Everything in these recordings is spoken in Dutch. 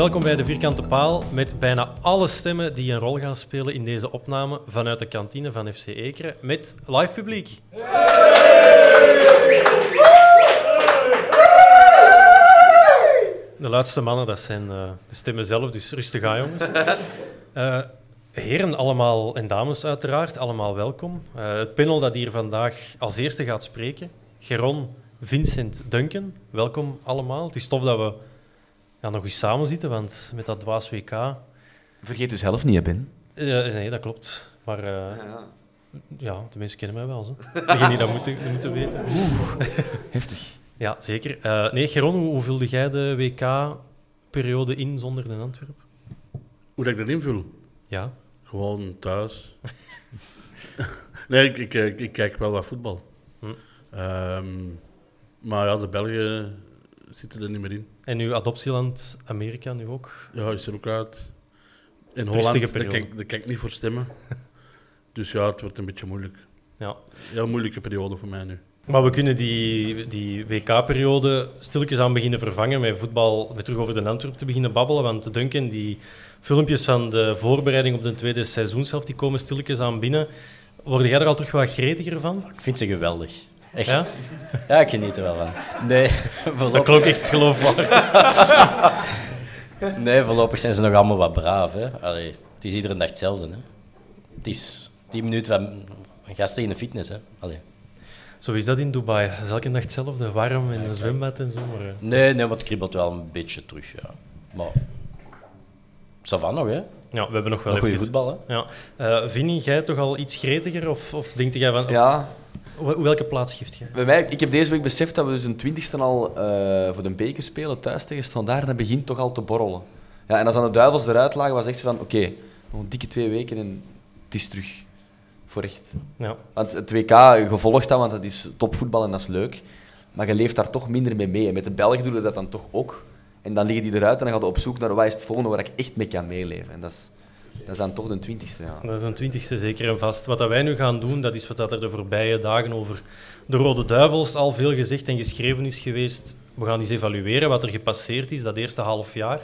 Welkom bij de Vierkante Paal met bijna alle stemmen die een rol gaan spelen in deze opname vanuit de kantine van FC Ekeren met live publiek. De laatste mannen, dat zijn eh, de stemmen zelf, dus rustig aan jongens. Eh, heren allemaal en dames uiteraard, allemaal welkom. Eh, het panel dat hier vandaag als eerste gaat spreken, Geron, Vincent, Duncan, welkom allemaal. Het is tof dat we ja, nog eens samen zitten, want met dat dwaas WK... Vergeet dus zelf niet, hè, Ben. Eh, nee, dat klopt. Maar eh, ja, de mensen kennen mij wel. Zo. Degene die dat moeten, moeten weten. Heftig. Ja, zeker. Eh, nee, Geron, hoe, hoe vulde jij de WK-periode in zonder de Antwerp? Hoe dat ik dat invul? Ja. Gewoon thuis. nee, ik, ik, ik, ik kijk wel wat voetbal. Hm. Ehm, maar ja, de Belgen zitten er niet meer in. En uw adoptieland Amerika nu ook? Ja, is er ook uit. In Holland, daar periode. kijk, daar kijk ik niet voor stemmen. dus ja, het wordt een beetje moeilijk. Ja. Heel moeilijke periode voor mij nu. Maar we kunnen die, die WK-periode stilletjes aan beginnen vervangen met voetbal, met terug over de Antwerp te beginnen babbelen. Want Duncan, die filmpjes van de voorbereiding op de tweede seizoenshelft, die komen stilletjes aan binnen. Word jij er al terug wat gretiger van? Ik vind ze geweldig. Echt. Ja? Ja, ik geniet er wel van. Nee, Dat voorlopig, klonk echt geloofwaardig. nee, voorlopig zijn ze nog allemaal wat braaf. Hè. Allee, het is iedere dag hetzelfde. Hè. Het is 10 minuten van gasten in de fitness. Hè. Allee. Zo is dat in Dubai. Het is elke dag hetzelfde, warm in een zwembad en zo. Maar, eh, Nee, nee, maar het kriebelt wel een beetje terug. Ja. Maar, ça va nog, hè? ja, we hebben nog wel Nog goede even... voetbal, hè? Ja. Eh Vinnie, jij toch al iets gretiger? Of, of denk jij van... of- Ja, welke plaats geeft jij? bij mij, ik heb deze week beseft dat we dus een twintigste al eh, voor de beker spelen thuis tegen Standaard en dat begint toch al te borrelen. Ja, en als dan de duivels eruit lagen, was echt van, oké, nog een dikke twee weken en het is terug. Voor echt. Ja. Want het WK, gevolgd dat, want dat is topvoetbal en dat is leuk. Maar je leeft daar toch minder mee mee. En met de Belgen doen we dat dan toch ook. En dan liggen die eruit en dan gaan we op zoek naar wat is het volgende waar ik echt mee kan meeleven. En dat is, dat is dan toch de twintigste, ja. Dat is een twintigste zeker en vast. Wat dat wij nu gaan doen, dat is wat dat er de voorbije dagen over de Rode Duivels al veel gezegd en geschreven is geweest. We gaan eens evalueren wat er gepasseerd is dat eerste half jaar.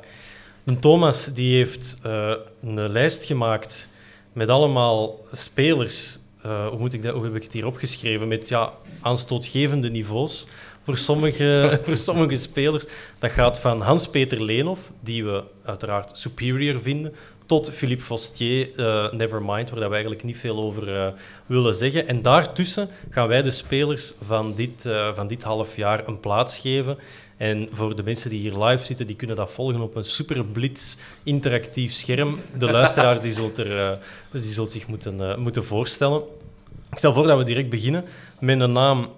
Thomas die heeft eh, een lijst gemaakt met allemaal spelers. eh, hoe, moet ik dat, hoe heb ik het hier opgeschreven? Met ja, aanstootgevende niveaus voor sommige, voor sommige spelers. Dat gaat van Hans-Peter Leenhoff, die we uiteraard superior vinden, tot Philippe Fostier, eh, Nevermind, waar we eigenlijk niet veel over eh, willen zeggen. En daartussen gaan wij de spelers van dit, eh, van dit half jaar een plaats geven. En voor de mensen die hier live zitten, die kunnen dat volgen op een super blitz interactief scherm. De luisteraars die zult, er, dus die zult zich moeten, moeten voorstellen. Ik stel voor dat we direct beginnen met een naam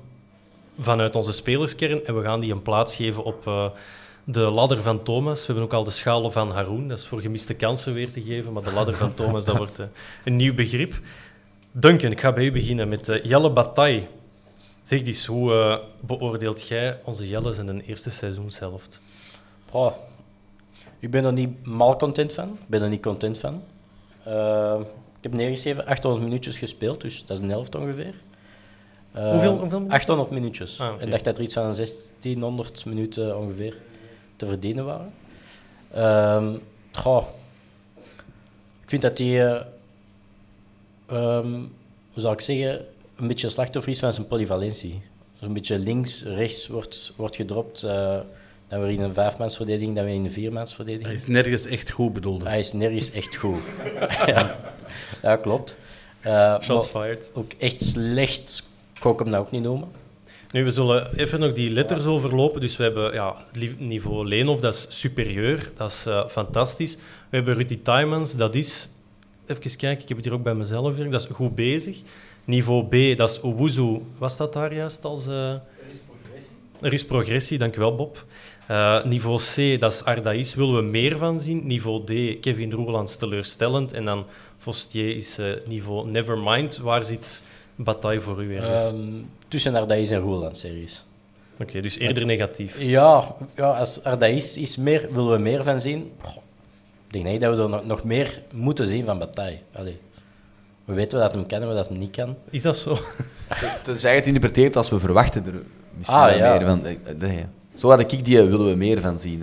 vanuit onze spelerskern en we gaan die een plaats geven op de ladder van Thomas. We hebben ook al de schalen van Haroon, dat is voor gemiste kansen weer te geven, maar de ladder van Thomas, dat wordt eh, een nieuw begrip. Duncan, ik ga bij u beginnen met eh, Jelle Bataille. Zeg eens, hoe eh, beoordeelt jij onze Jelles in de eerste seizoenshelft? Goh, ik ben er niet mal content van. Ik ben er niet content van. Ik heb neergeschreven 800 minuutjes gespeeld, dus dat is een helft ongeveer. Hoeveel- hoeveel minuten? 800 minuutjes. Ah, oké. Ik dacht dat er iets van 1600 minuten ongeveer te verdienen waren. Ehm goh, ik vind dat die, eh, ehm, hoe zou ik zeggen, een beetje slachtoffer is van zijn polyvalentie. Een beetje links, rechts wordt, wordt gedropt. eh, dan weer in een vijfmansverdediging, dan weer in een Hij viermansverdediging. is nergens echt goed bedoeld. Hij is nergens echt goed. ja. ja, klopt. Eh, Shots fired. ook echt slecht, kan ik hem nou ook niet noemen. Nu, we zullen even nog die letters overlopen. Dus we hebben ja, niveau Leenhoff, dat is superieur. Dat is eh, fantastisch. We hebben Rudy Timans, dat is... Even kijken, ik heb het hier ook bij mezelf. hier. Dat is goed bezig. Niveau B, dat is Owuzu. Was dat daar juist als... eh, Er is progressie, dankjewel Bob. Eh, niveau C, dat is Ardaïs, willen we meer van zien. Niveau D, Kevin Roelands, teleurstellend. En dan Fostier is niveau Nevermind. Waar zit Bataille voor u ergens? Ehm tussen Ardaïs en Roeland-series. Oké, dus eerder negatief. Ja, ja, als Ardaïs is meer, willen we meer van zien. Goh, ik denk niet dat we er nog, meer moeten zien van Bataille. Allee. We weten wat hem kan en wat hem niet kan. Is dat zo? Tenzij het interpreteert als we verwachten er misschien Ah, ja. meer van. eh, eh, nee. Zo had ik die, eh, willen we meer van zien.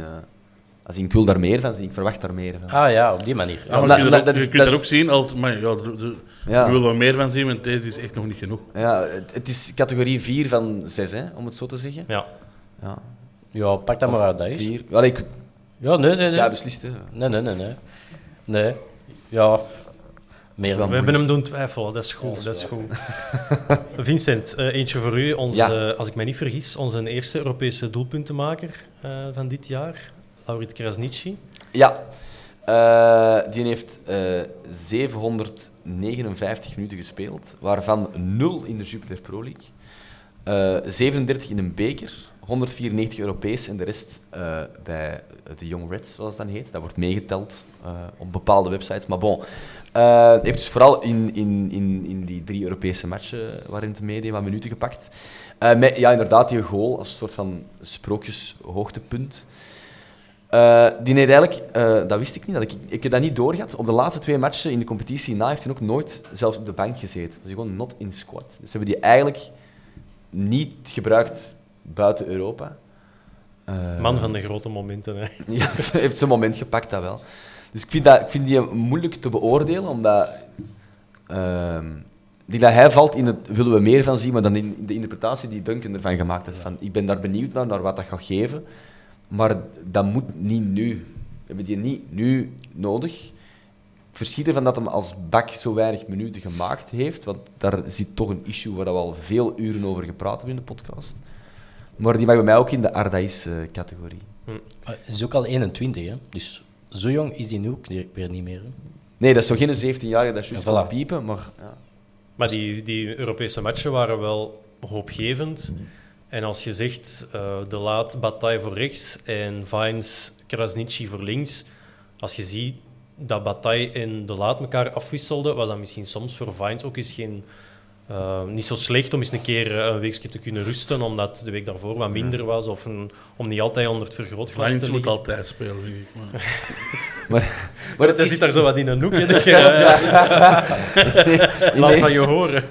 Eh. Als ik wil daar meer van zien, ik verwacht daar meer van. Ah ja, op die manier. Ja, maar je kunt, dat, dat is- dat dat is- ook zien als... Maar ja, de- de- Ja. we willen er meer van zien, want deze is echt nog niet genoeg. Ja, het, het is categorie 4 van 6, hè, om het zo te zeggen. Ja. Ja. Ja, pak dat maar Ardaïs. 4. Wel, ik, Ja, nee, nee, nee. ja, beslist. Hè. Nee, nee, nee, nee. Nee. Ja. Meer We hebben hem doen twijfelen, dat is goed. Dat is goed. Vincent, eh, eentje voor u. Onze, Ja. Als ik me niet vergis, onze eerste Europese doelpuntenmaker eh, van dit jaar, Laurit Krasniqi. Ja, Eh, die heeft eh 759 minuten gespeeld, waarvan 0 in de Jupiler Pro League, eh 37 in een beker, 194 Europees en de rest bij de Young Reds, zoals dat dan heet. Dat wordt meegeteld op bepaalde websites. Maar bon, heeft dus vooral in, in, in, in die drie Europese matchen waarin het meedeed wat minuten gepakt. Met, ja, inderdaad, die goal als een soort van sprookjeshoogtepunt. Eh, die heeft eigenlijk, eh, dat wist ik niet, dat ik, ik heb dat niet doorgehad. Op de laatste twee matchen in de competitie na heeft hij ook nooit zelfs op de bank gezeten. Dus gewoon not in squad. Dus hebben die eigenlijk niet gebruikt buiten Europa. Eh, Man van de grote momenten. Hè. ja, heeft zijn moment gepakt, dat wel. Dus ik vind, dat, ik vind die moeilijk te beoordelen, omdat... ehm, denk dat hij valt in het willen we meer van zien, maar dan in de interpretatie die Duncan ervan gemaakt heeft. Van, ik ben daar benieuwd naar, naar wat dat gaat geven, maar dat moet niet nu. We hebben die niet nu nodig. Ik verschiet ervan dat hem als bak zo weinig minuten gemaakt heeft, want daar zit toch een issue waar we al veel uren over gepraat hebben in de podcast. Maar die mag bij mij ook in de Ardaïs-categorie. Maar Hij is ook al 21, hè. Dus zo jong is hij nu ook niet- weer niet meer. Hè. Nee, dat is zo geen 17-jarige, dat is juist Ja, van piepen, maar... Ja. Maar die, die Europese matchen waren wel hoopgevend. Mhm. En als je zegt eh, de laat Bataille voor rechts en Vines Krasniqi voor links, als je ziet dat Bataille en de laat elkaar afwisselden, was dat misschien soms voor Vines ook eens geen, eh, niet zo slecht om eens een keer eh, een weekje te kunnen rusten, omdat de week daarvoor wat minder was, of een- om niet altijd onder het vergrootglas Vines te moet liggen. altijd spelen, vind ik. Maar. Maar, maar het is... zit daar zo wat in een hoek, hè, dat je, eh, laat ineens- van je horen.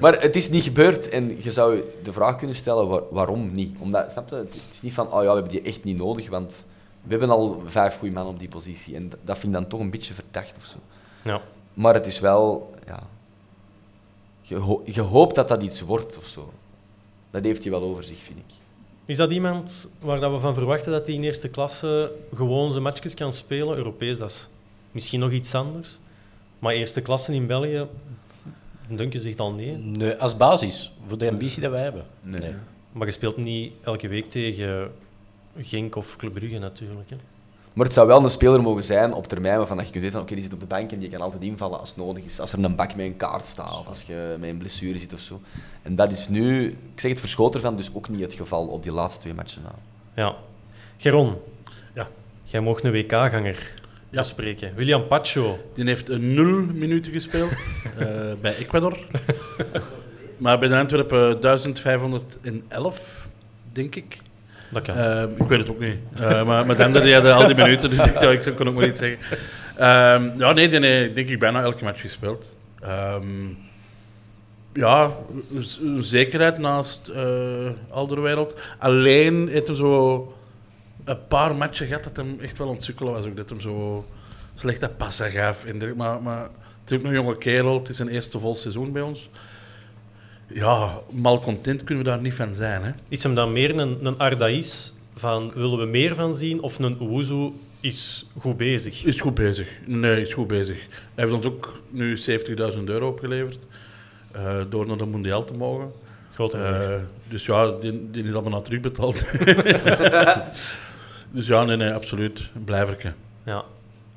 Maar het is niet gebeurd en je zou de vraag kunnen stellen waar- waarom niet. Omdat, snap je, het is niet van, oh ja, we hebben die echt niet nodig, want we hebben al vijf goede mannen op die positie. En dat vind ik dan toch een beetje verdacht of zo. Ja. Maar het is wel, ja... Je, ho- je hoopt dat dat iets wordt of zo. Dat heeft hij wel over zich, vind ik. Is dat iemand waar dat we van verwachten dat hij in eerste klasse gewoon zijn matchjes kan spelen? Europees, dat is misschien nog iets anders. Maar eerste klasse in België, denk je zegt al nee. Nee, als basis, voor de ambitie dat wij hebben. Nee. Maar je speelt niet elke week tegen Genk of Club Brugge natuurlijk. Hè. Maar het zou wel een speler mogen zijn op termijn waarvan je kunt weten van oké, die zit op de bank en die kan altijd invallen als het nodig is. Als er een bak met een kaart staat of als je met een blessure zit of zo. En dat is nu, ik zeg het verschoot ervan, dus ook niet het geval op die laatste twee matchen na. Ja. Geron, Ja. jij mocht een WK-ganger Ja. bespreken. William Pacho. Die heeft een nul minuten gespeeld eh, bij Ecuador. maar bij de Antwerpen 1511, denk ik. Dat kan. Eh, ik weet het ook niet. Eh, maar met Ender die hadden al die minuten, dus ik, ja, ik kon ook maar iets zeggen. Ehm, ja, nee, die heeft denk ik bijna elke match gespeeld. Ehm, ja, zekerheid naast eh Alderwereld. Alleen heeft zo een paar matchen gehad dat hem echt wel ontsukkelen was. Ook dat hem zo slechte passen gaf. En maar, maar het is ook nog een jonge kerel. Het is zijn eerste vol seizoen bij ons. Ja, malcontent kunnen we daar niet van zijn. Hè? Is hem dan meer een, een Ardaïs van willen we meer van zien? Of een Oezu is goed bezig? Is goed bezig. Nee, is goed bezig. Hij heeft ons ook nu 70.000 euro opgeleverd. eh, door naar de Mondiaal te mogen. Grote Eh, dus ja, die, die is allemaal terugbetaald. dus ja, nee, nee, absoluut. Blijverke. Ja,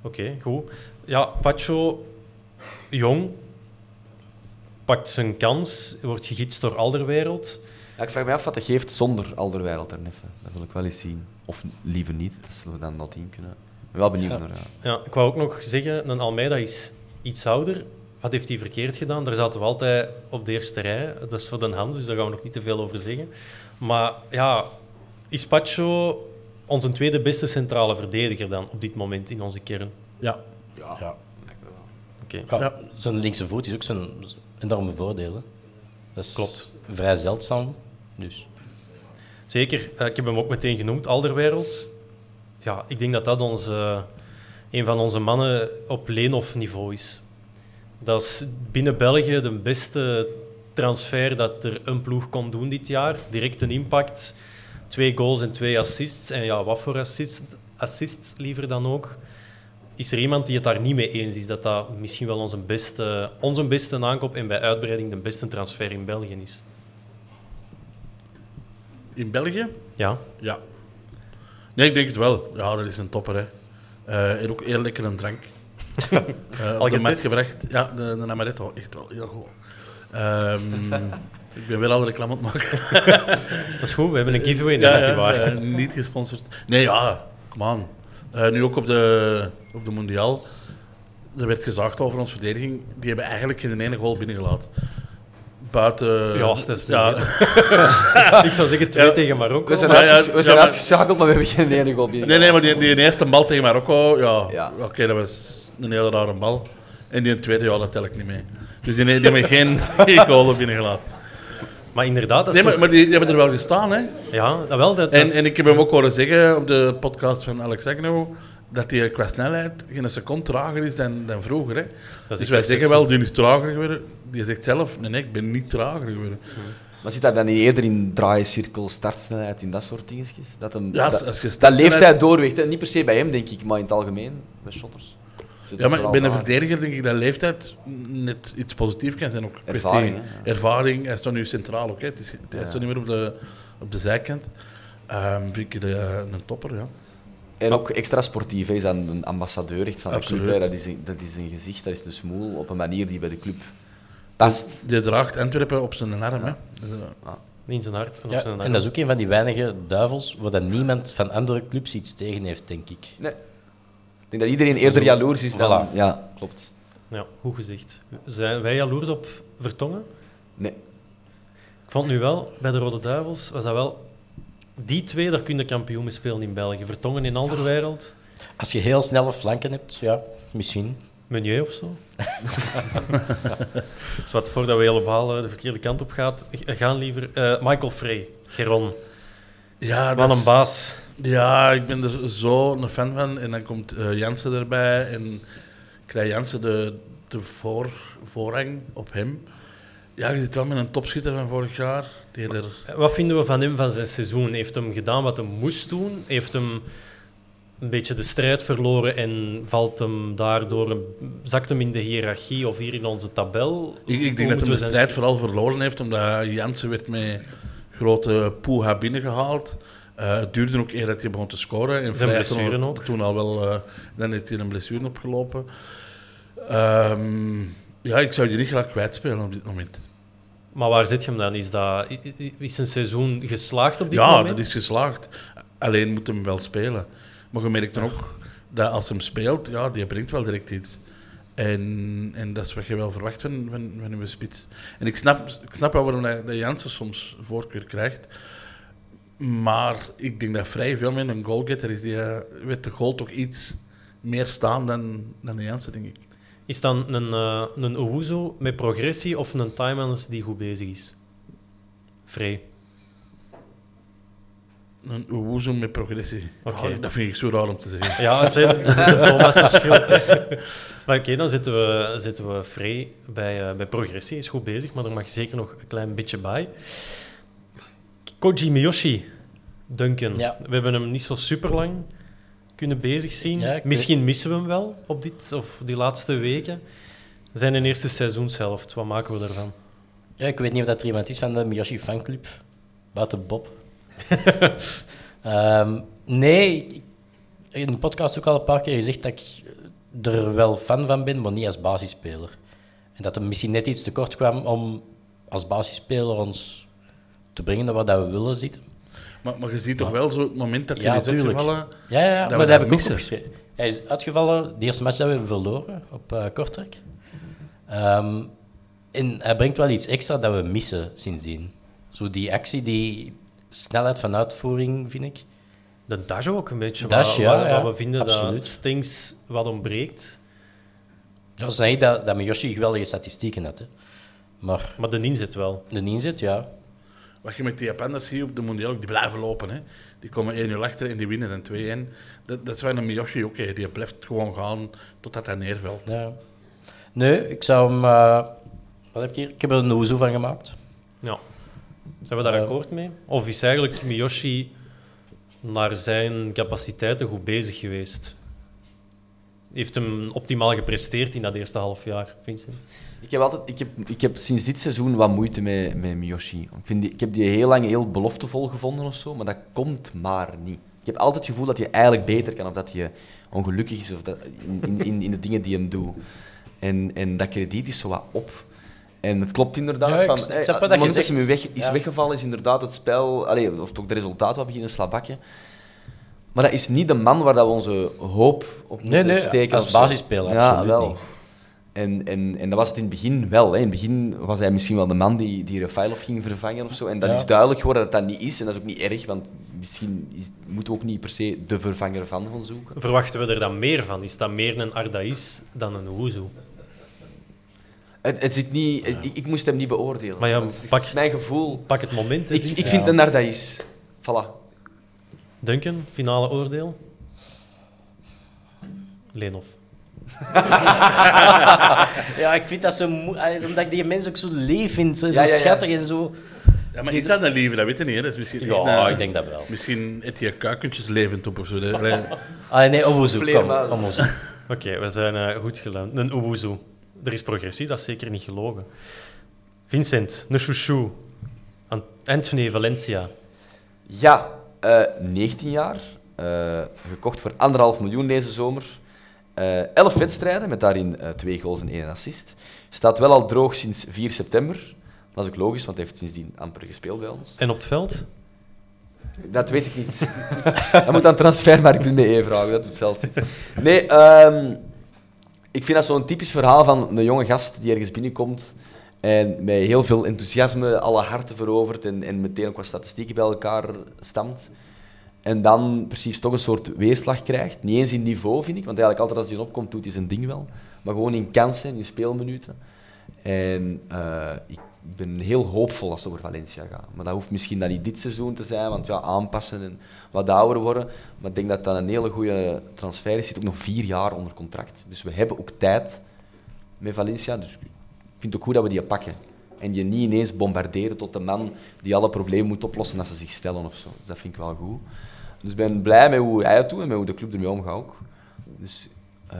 oké, goed. Ja, Pacho, jong, pakt zijn kans, wordt gegidst door Alderwereld. Ja, ik vraag me af wat dat geeft zonder Alderweireld er even. Dat wil ik wel eens zien. Of liever niet, dat zullen we dan not in kunnen. Ik ben wel benieuwd Ja. naar. Ja. Ja, ik wou ook nog zeggen, een Almeida is iets ouder. Wat heeft hij verkeerd gedaan? Daar zaten we altijd op de eerste rij. Dat is voor de hand, dus daar gaan we nog niet te veel over zeggen. Maar ja, is Pacho onze tweede beste centrale verdediger dan op dit moment in onze kern? Ja. Ja. Oké. Ja, Ja. Zo'n linkse voet is ook zo'n enorme voordeel. hè. Dat is Klopt. vrij zeldzaam. Dus. Zeker, Eh, ik heb hem ook meteen genoemd, Alderwereld. Ja, ik denk dat dat onze, een van onze mannen op Leenhoff-niveau is. Dat is binnen België de beste transfer dat er een ploeg kon doen dit jaar. Direct een impact, twee goals en twee assists. En ja, wat voor assists, assists liever dan ook. Is er iemand die het daar niet mee eens is dat dat misschien wel onze beste, onze beste aankoop en bij uitbreiding de beste transfer in België is? In België? Ja, Ja. Nee, ik denk het wel. Ja, dat is een topper. Hè. Eh, en ook heel lekker een drank. Eh, Al op de markt getest? gebracht. Ja, de, de Amaretto. Echt wel heel goed. Ehm, ik ben wel al de reclame aan het maken. dat is goed. We hebben een giveaway, dat is niet waar. niet gesponsord. Nee, ja, come on. Eh, nu ook op de, op de Mondial. Er werd gezegd over onze verdediging. Die hebben eigenlijk geen ene goal binnengelaten. Buiten... Ja, dat is niet ja, Ik zou zeggen twee Ja. tegen Marokko. We zijn, Maar ja, uitges- we zijn maar- uitgeschakeld, maar we hebben geen ene goal binnen. Nee, nee, maar die, die eerste bal tegen Marokko, ja, Ja. oké, dat was een hele rare bal. En die tweede, ja, dat tel ik niet mee. Dus die, die hebben geen, geen goal binnengelaten. Maar inderdaad, dat is Nee, maar, toch- maar die, die hebben er wel gestaan, hè. Ja, dat wel. Dat, dat En, is- en ik heb hem ook horen zeggen op de podcast van Alex Agnew, dat hij qua snelheid geen seconde trager is dan, dan vroeger. Hè. dat is Dus die wij perceptie. zeggen wel, die is trager geworden. Die zegt zelf, nee, nee, ik ben niet trager geworden. Maar zit dat dan niet eerder in draaicirkel, startsnelheid, in dat soort dingetjes? Dat, hem, Ja, als- dat, als je dat startsnelheid- leeftijd doorweegt. hè. Niet per se bij hem, denk ik, maar in het algemeen, bij shotters. Zit Ja, maar een verdediger denk ik dat leeftijd net iets positiefs kan zijn. Ook Ervaring, hè, ja. Ervaring. Hij staat nu centraal ook. Hè. Het is, hij Ja. staat niet meer op de, op de zijkant. Ehm vind ik de, een topper, ja. En ook extra sportief, hè. is dan een ambassadeur echt van de Absoluut. club. hè. Dat is, een, dat is een gezicht, dat is een smoel op een manier die bij de club past. Die draagt Antwerpen op zijn arm. Hè. Dus, eh, In zijn hart en Ja, zijn en dat is ook een van die weinige duivels waar dan niemand van andere clubs iets tegen heeft, denk ik. Nee. Ik denk dat iedereen eerder jaloers is dan... Voilà. Ja, klopt. Ja, goed gezegd. Zijn wij jaloers op Vertongen? Nee. Ik vond nu wel, bij de Rode Duivels, was dat wel... Die twee, daar kun je kampioen mee spelen in België. Vertongen in Alderwereld, Als je heel snelle flanken hebt, ja, misschien. Meunier of zo. dus wat voordat we helemaal eh, de verkeerde kant op gaat, gaan liever... eh, Michael Frey, Geron. Ja, Wat dat een baas. Ja, ik ben er zo een fan van. En dan komt eh Jansen erbij. En krijgt Jansen de, de voor, voorrang op hem. Ja, je zit wel met een topschutter van vorig jaar. Die er... Wat vinden we van hem van zijn seizoen? Heeft hem gedaan wat hij moest doen? Heeft hem een beetje de strijd verloren en valt hem daardoor een, zakt hem in de hiërarchie of hier in onze tabel? Ik, denk dat hij de zijn- strijd vooral verloren heeft, omdat Jansen werd met grote poeha binnengehaald. Eh, het duurde ook eer dat hij begon te scoren. En Zijn toen, ook. toen al wel, eh, dan heeft hij een blessure opgelopen. Ehm, ja, ik zou die niet graag kwijtspelen op dit moment. Maar waar zit je hem dan? Is, dat, is een seizoen geslaagd op dit ja, moment? dat is geslaagd. Alleen moet hem wel spelen. Maar je merkt dan ook dat als hem speelt, ja, die brengt wel direct iets. En, en dat is wat je wel verwacht van, van, spits. En ik snap, ik snap wel waarom dat, dat Jansen soms voorkeur krijgt. Maar ik denk dat vrij veel met een goalgetter is. Die eh, weet de goal toch iets meer staan dan, dan de Jansen, denk ik. Is dan een, eh een met progressie of een Timans die goed bezig is? Vrij. Een met progressie. Oké. Oh, dat vind ik zo raar om te zeggen. Ja, dat is de Thomas' schuld. Maar oké, dan zitten we, zitten we vrij bij, eh, bij progressie. Is goed bezig, maar er mag zeker nog een klein beetje bij. Koji Miyoshi, Duncan. Ja. We hebben hem niet zo super lang kunnen bezig zien. Ja, ik Misschien missen we hem wel op dit of die laatste weken. Zijn een eerste seizoenshelft, wat maken we ervan? Ja, ik weet niet of dat er iemand is van de Miyoshi fanclub. Buiten Bob. Ehm, nee, ik- in de podcast ook al een paar keer gezegd dat ik er wel fan van ben, maar niet als basisspeler. En dat er misschien net iets tekort kwam om als basisspeler ons te brengen naar dat we willen zitten. Maar, maar je ziet toch wel zo het moment dat hij Ja, is tuurlijk. uitgevallen. Ja, ja, ja, Dat maar dat heb ik ook opgeschreven. Hij is uitgevallen, de eerste match dat we hebben verloren op eh Kortrijk. Ehm, en hij brengt wel iets extra dat we missen sindsdien. Zo die actie, die snelheid van uitvoering, vind ik. De dash ook een beetje. Dash, wat, ja, we vinden dat. Stings wat ontbreekt. Ja, ze zeggen dat, dat Miyoshi geweldige statistieken had. Hè. Maar Maar de inzet wel. de inzet, ja. Wat je met die Japanners ziet op de mondial, ook, die blijven lopen. Hè. Die komen 1-0 achter en die winnen dan 2-1. Dat, dat is waar een Miyoshi ook. hè. Die blijft gewoon gaan totdat hij neervalt. ja. Nee, ik zou hem... eh, wat heb ik hier? Ik heb er een oezo van gemaakt. Zijn we daar Eh, akkoord mee? Of is eigenlijk Miyoshi naar zijn capaciteiten goed bezig geweest? Heeft hem optimaal gepresteerd in dat eerste half jaar, Vincent? Ik heb, altijd, ik, heb, ik heb sinds dit seizoen wat moeite met, met Miyoshi. Ik, vind die, ik heb die heel lang heel beloftevol gevonden of zo, maar dat komt maar niet. Ik heb altijd het gevoel dat hij eigenlijk beter kan of dat hij ongelukkig is of dat, in, in, in, in de dingen die hem doet. En, en dat krediet is zo wat op. En het klopt inderdaad. Ja, ik van, s- ik hey, snap op wat het dat moment je dat weg, is Ja. weggevallen, is inderdaad het spel, allee, of toch de resultaten wat beginnen slabakken. Maar dat is niet de man waar dat we onze hoop op moeten nee, steken. als basisspeler ja, absoluut wel. niet. En, en, en dat was het in het begin wel. Hè. In het begin was hij misschien wel de man die, die Rafailov ging vervangen of zo. En dat Ja. is duidelijk geworden dat dat niet is. En dat is ook niet erg, want misschien is, moeten we ook niet per se de vervanger van gaan zoeken. Verwachten we er dan meer van? Is dat meer een Ardais dan een Wuzu? Het, het zit niet, ik, ik moest hem niet beoordelen. Maar ja, het is, pak- het is mijn gevoel. Pak het moment, hè, Ik, ik vind dat dat is. Voilà. Duncan, finale oordeel? Leenhoff. Ja, ik vind dat zo moe... ah, Omdat ik die mensen ook zo lief vind. Zo, Ja, zo ja, ja. schattig en zo... Ja, maar is dat een lieve? Dat weet je niet. Hè. Dat is misschien echt Ja, een- ik denk dat wel. Misschien eet je kuikentjes levend op of zo. Ah, nee, Owozo. Kom, kom. Oké, we zijn eh, goed geland. Een Owuzu. Er is progressie, dat is zeker niet gelogen. Vincent. An- Anthony Valencia. Ja, eh 19 jaar. eh, gekocht voor anderhalf miljoen deze zomer. Eh 11 wedstrijden, met daarin eh, twee goals en één assist. Staat wel al droog sinds 4 september. Dat is ook logisch, want hij heeft sindsdien amper gespeeld bij ons. En op het veld? Dat weet ik niet. dat moet aan transfermarkt.be vragen, dat op het veld zit. Nee, ehm, ik vind dat zo'n typisch verhaal van een jonge gast die ergens binnenkomt en met heel veel enthousiasme alle harten verovert en, en meteen ook wat statistieken bij elkaar stamt. En dan precies toch een soort weerslag krijgt. Niet eens in niveau, vind ik, want eigenlijk altijd als hij opkomt, doet hij zijn ding wel. Maar gewoon in kansen, in speelminuten. En eh, ik, ben heel hoopvol als het over Valencia gaat. Maar dat hoeft misschien dan niet dit seizoen te zijn, want ja, aanpassen en wat ouder worden. Maar ik denk dat dat een hele goede transfer is. Zit ook nog vier jaar onder contract. Dus we hebben ook tijd met Valencia. Dus ik vind het ook goed dat we die pakken. En je niet ineens bombarderen tot de man die alle problemen moet oplossen als ze zich stellen of zo. Dus dat vind ik wel goed. Dus ik ben blij met hoe hij het doet en met hoe de club ermee omgaat ook. Dus, eh,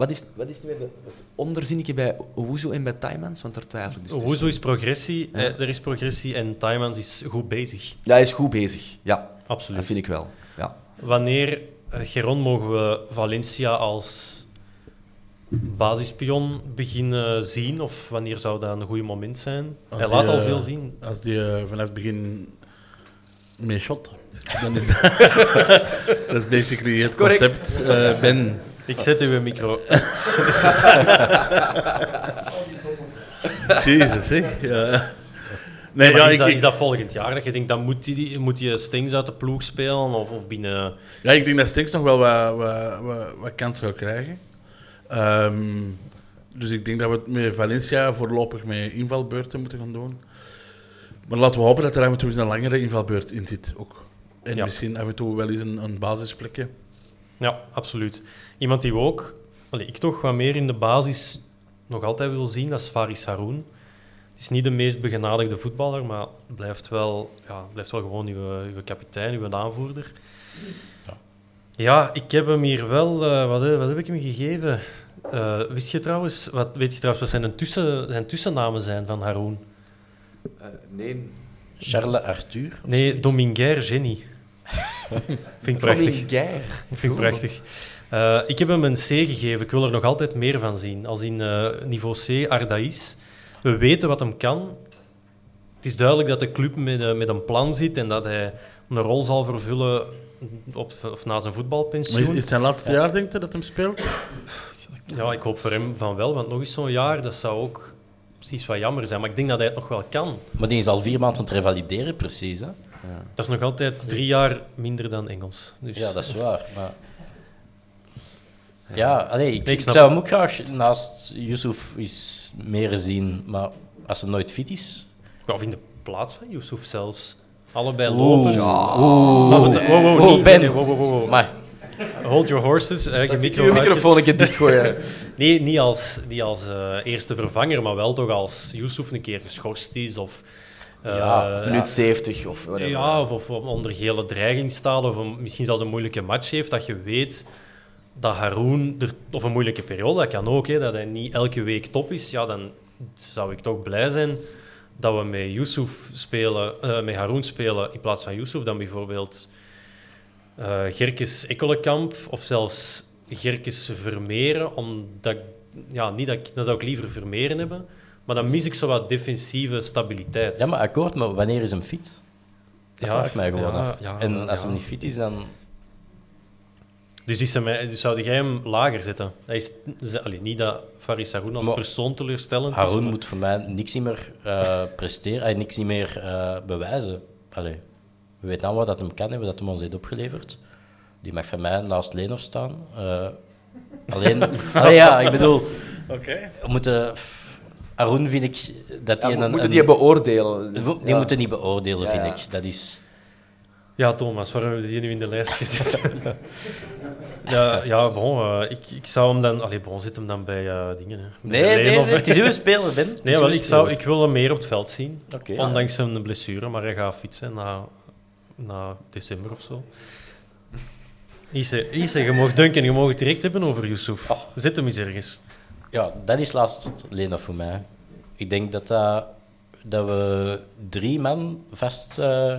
Wat is, wat is nu weer de- het onderzinnetje bij Owuzu en bij Taimans? Want daar twijfel ik dus tussen. Hoezo is progressie? Ja. eh, er is progressie en Taimans is goed bezig. Ja, hij is goed bezig. Ja, Absoluut. dat vind ik wel. Ja. Wanneer, eh, Geron, mogen we Valencia als basispion beginnen zien? Of wanneer zou dat een goed moment zijn? Als Hij laat die, al eh, veel zien. Als die vanaf het begin mee shot, dan is dat is basically het Correct. concept. Eh, ben, Ik zet uw micro. Jezus, hè. Ja. Nee, Maar ja, is, ik, dat, ik- is dat volgend jaar? Dat je denkt, dan moet die, moet die Stings uit de ploeg spelen? Of, of binnen... ja, ik denk dat Stinks nog wel wat, wat, wat, wat kans zou krijgen. Ehm, dus ik denk dat we het met Valencia voorlopig met invalbeurten moeten gaan doen. Maar laten we hopen dat er af en toe eens een langere invalbeurt in zit. Ook. En Ja. misschien af en toe wel eens een, een basisplekje. Ja, absoluut. Iemand die we ook, allee, ik toch wat meer in de basis nog altijd wil zien, dat is Faris Haroun. Het is niet de meest begenadigde voetballer, maar blijft wel, ja, blijft wel gewoon uw, uw kapitein, uw aanvoerder. Ja, ik heb hem hier wel... eh, wat, wat heb ik hem gegeven? Eh, wist je trouwens, wat, weet je trouwens wat zijn, tussen, zijn tussennamen zijn van Haroun? nee. Charles Arthur. Nee, Dominguer Jenny. Vind ik prachtig. Vind ik prachtig. Eh, ik heb hem een C gegeven. Ik wil er nog altijd meer van zien. Als in eh, niveau C, Ardaïs. We weten wat hem kan. Het is duidelijk dat de club met, eh, met een plan zit en dat hij een rol zal vervullen op, of na zijn Maar voetbalpensioen. is, is het zijn laatste jaar, denk je, dat hem speelt? Ja, ik hoop voor hem van wel, want nog eens zo'n jaar, dat zou ook precies wat jammer zijn. Maar ik denk dat hij het nog wel kan. Maar die is al vier maanden aan het revalideren, precies. Hè? Dat is nog altijd drie jaar minder dan Engels. Dus Ja, dat is waar. Maar... Ja, allee, ik, Nee, ik zou het. hem ook graag naast Yusuf eens meer zien. Maar als hij nooit fit is... Ja, of in de plaats van Yusuf zelfs. Allebei Oeh. lopen. Oeh. Wow, wow, Oeh, niet- Ben. nee, wow, wow, wow, wow. Maar Hold your horses. eh, je micro microfoon een keer dichtgooien. Nee, niet als, niet als eh, eerste vervanger, maar wel toch als Yusuf een keer geschorst is. Of, Ja, Minuut 70 of whatever. ja, of, of onder gele dreiging staat, of een- misschien zelfs een moeilijke match heeft, dat je weet dat Haroun, er, of een moeilijke periode, dat kan ook, hè, dat hij niet elke week top is, ja, dan zou ik toch blij zijn dat we met Yusuf spelen, eh, met Haroun spelen in plaats van Yusuf dan bijvoorbeeld eh Gerkes Ekkelenkamp of zelfs Gerkes Vermeeren, omdat ja, niet dat ik, dan zou ik liever Vermeeren hebben, maar dan mis ik zo wat defensieve stabiliteit. Ja, maar akkoord, maar wanneer is hem fit? Dat Ja, vraag ik mij gewoon ja, af. ja, en als ja. hem niet fit is, dan... Dus, is hem, dus zou jij hem lager zetten? Hij is, allee, niet dat Faris Haroun als Maar persoon teleurstellend is. Haroun maar- moet voor mij niks niet meer eh, presteren en niks niet meer eh, bewijzen. Allee, we weten allemaal wat dat hem kan en wat dat hem ons heeft opgeleverd. Die mag van mij naast Leenhoff staan. Eh, alleen, allee, ja, ik bedoel, Oké. we moeten... Haroun vind ik dat Ja, hij we een... moeten een- die beoordelen. Die Ja. moeten niet beoordelen, Ja. vind ik. Dat is... Ja, Thomas, waarom hebben we die nu in de lijst gezet? ja, ja bon, eh, ik, ik zou hem dan... Allee, bon, zit hem dan bij eh, dingen. Hè. Nee, nee, nee, het is uw speler, Ben. Nee, wel, ik, zou, ik wil hem meer op het veld zien. Ondanks zijn blessure, maar hij gaat fietsen na, na december of zo. Ise, Ise, je mag denken, je mag het direct hebben over Yusuf. Zet hem eens ergens. Ja, dat is laatst Lena voor mij. Ik denk dat, dat, dat we drie man vast eh,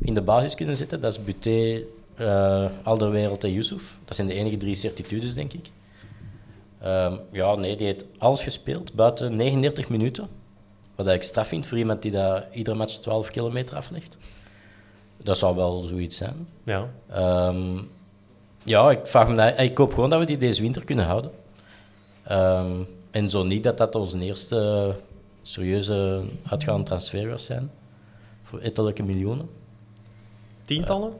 in de basis kunnen zetten. Dat is Buté, eh Alderwereld en Yusuf. Dat zijn de enige drie certitudes, denk ik. Ehm, ja, nee, die heeft alles gespeeld, buiten 39 minuten. Wat ik straf vind voor iemand die dat iedere match 12 kilometer aflegt. Dat zou wel zoiets zijn. Ja. Ehm, ja, ik, vraag me, dat- ik hoop gewoon dat we die deze winter kunnen houden. Ehm, en zo niet dat dat onze eerste serieuze uitgaande transfer gaat zijn. Voor ettelijke miljoenen. Tientallen?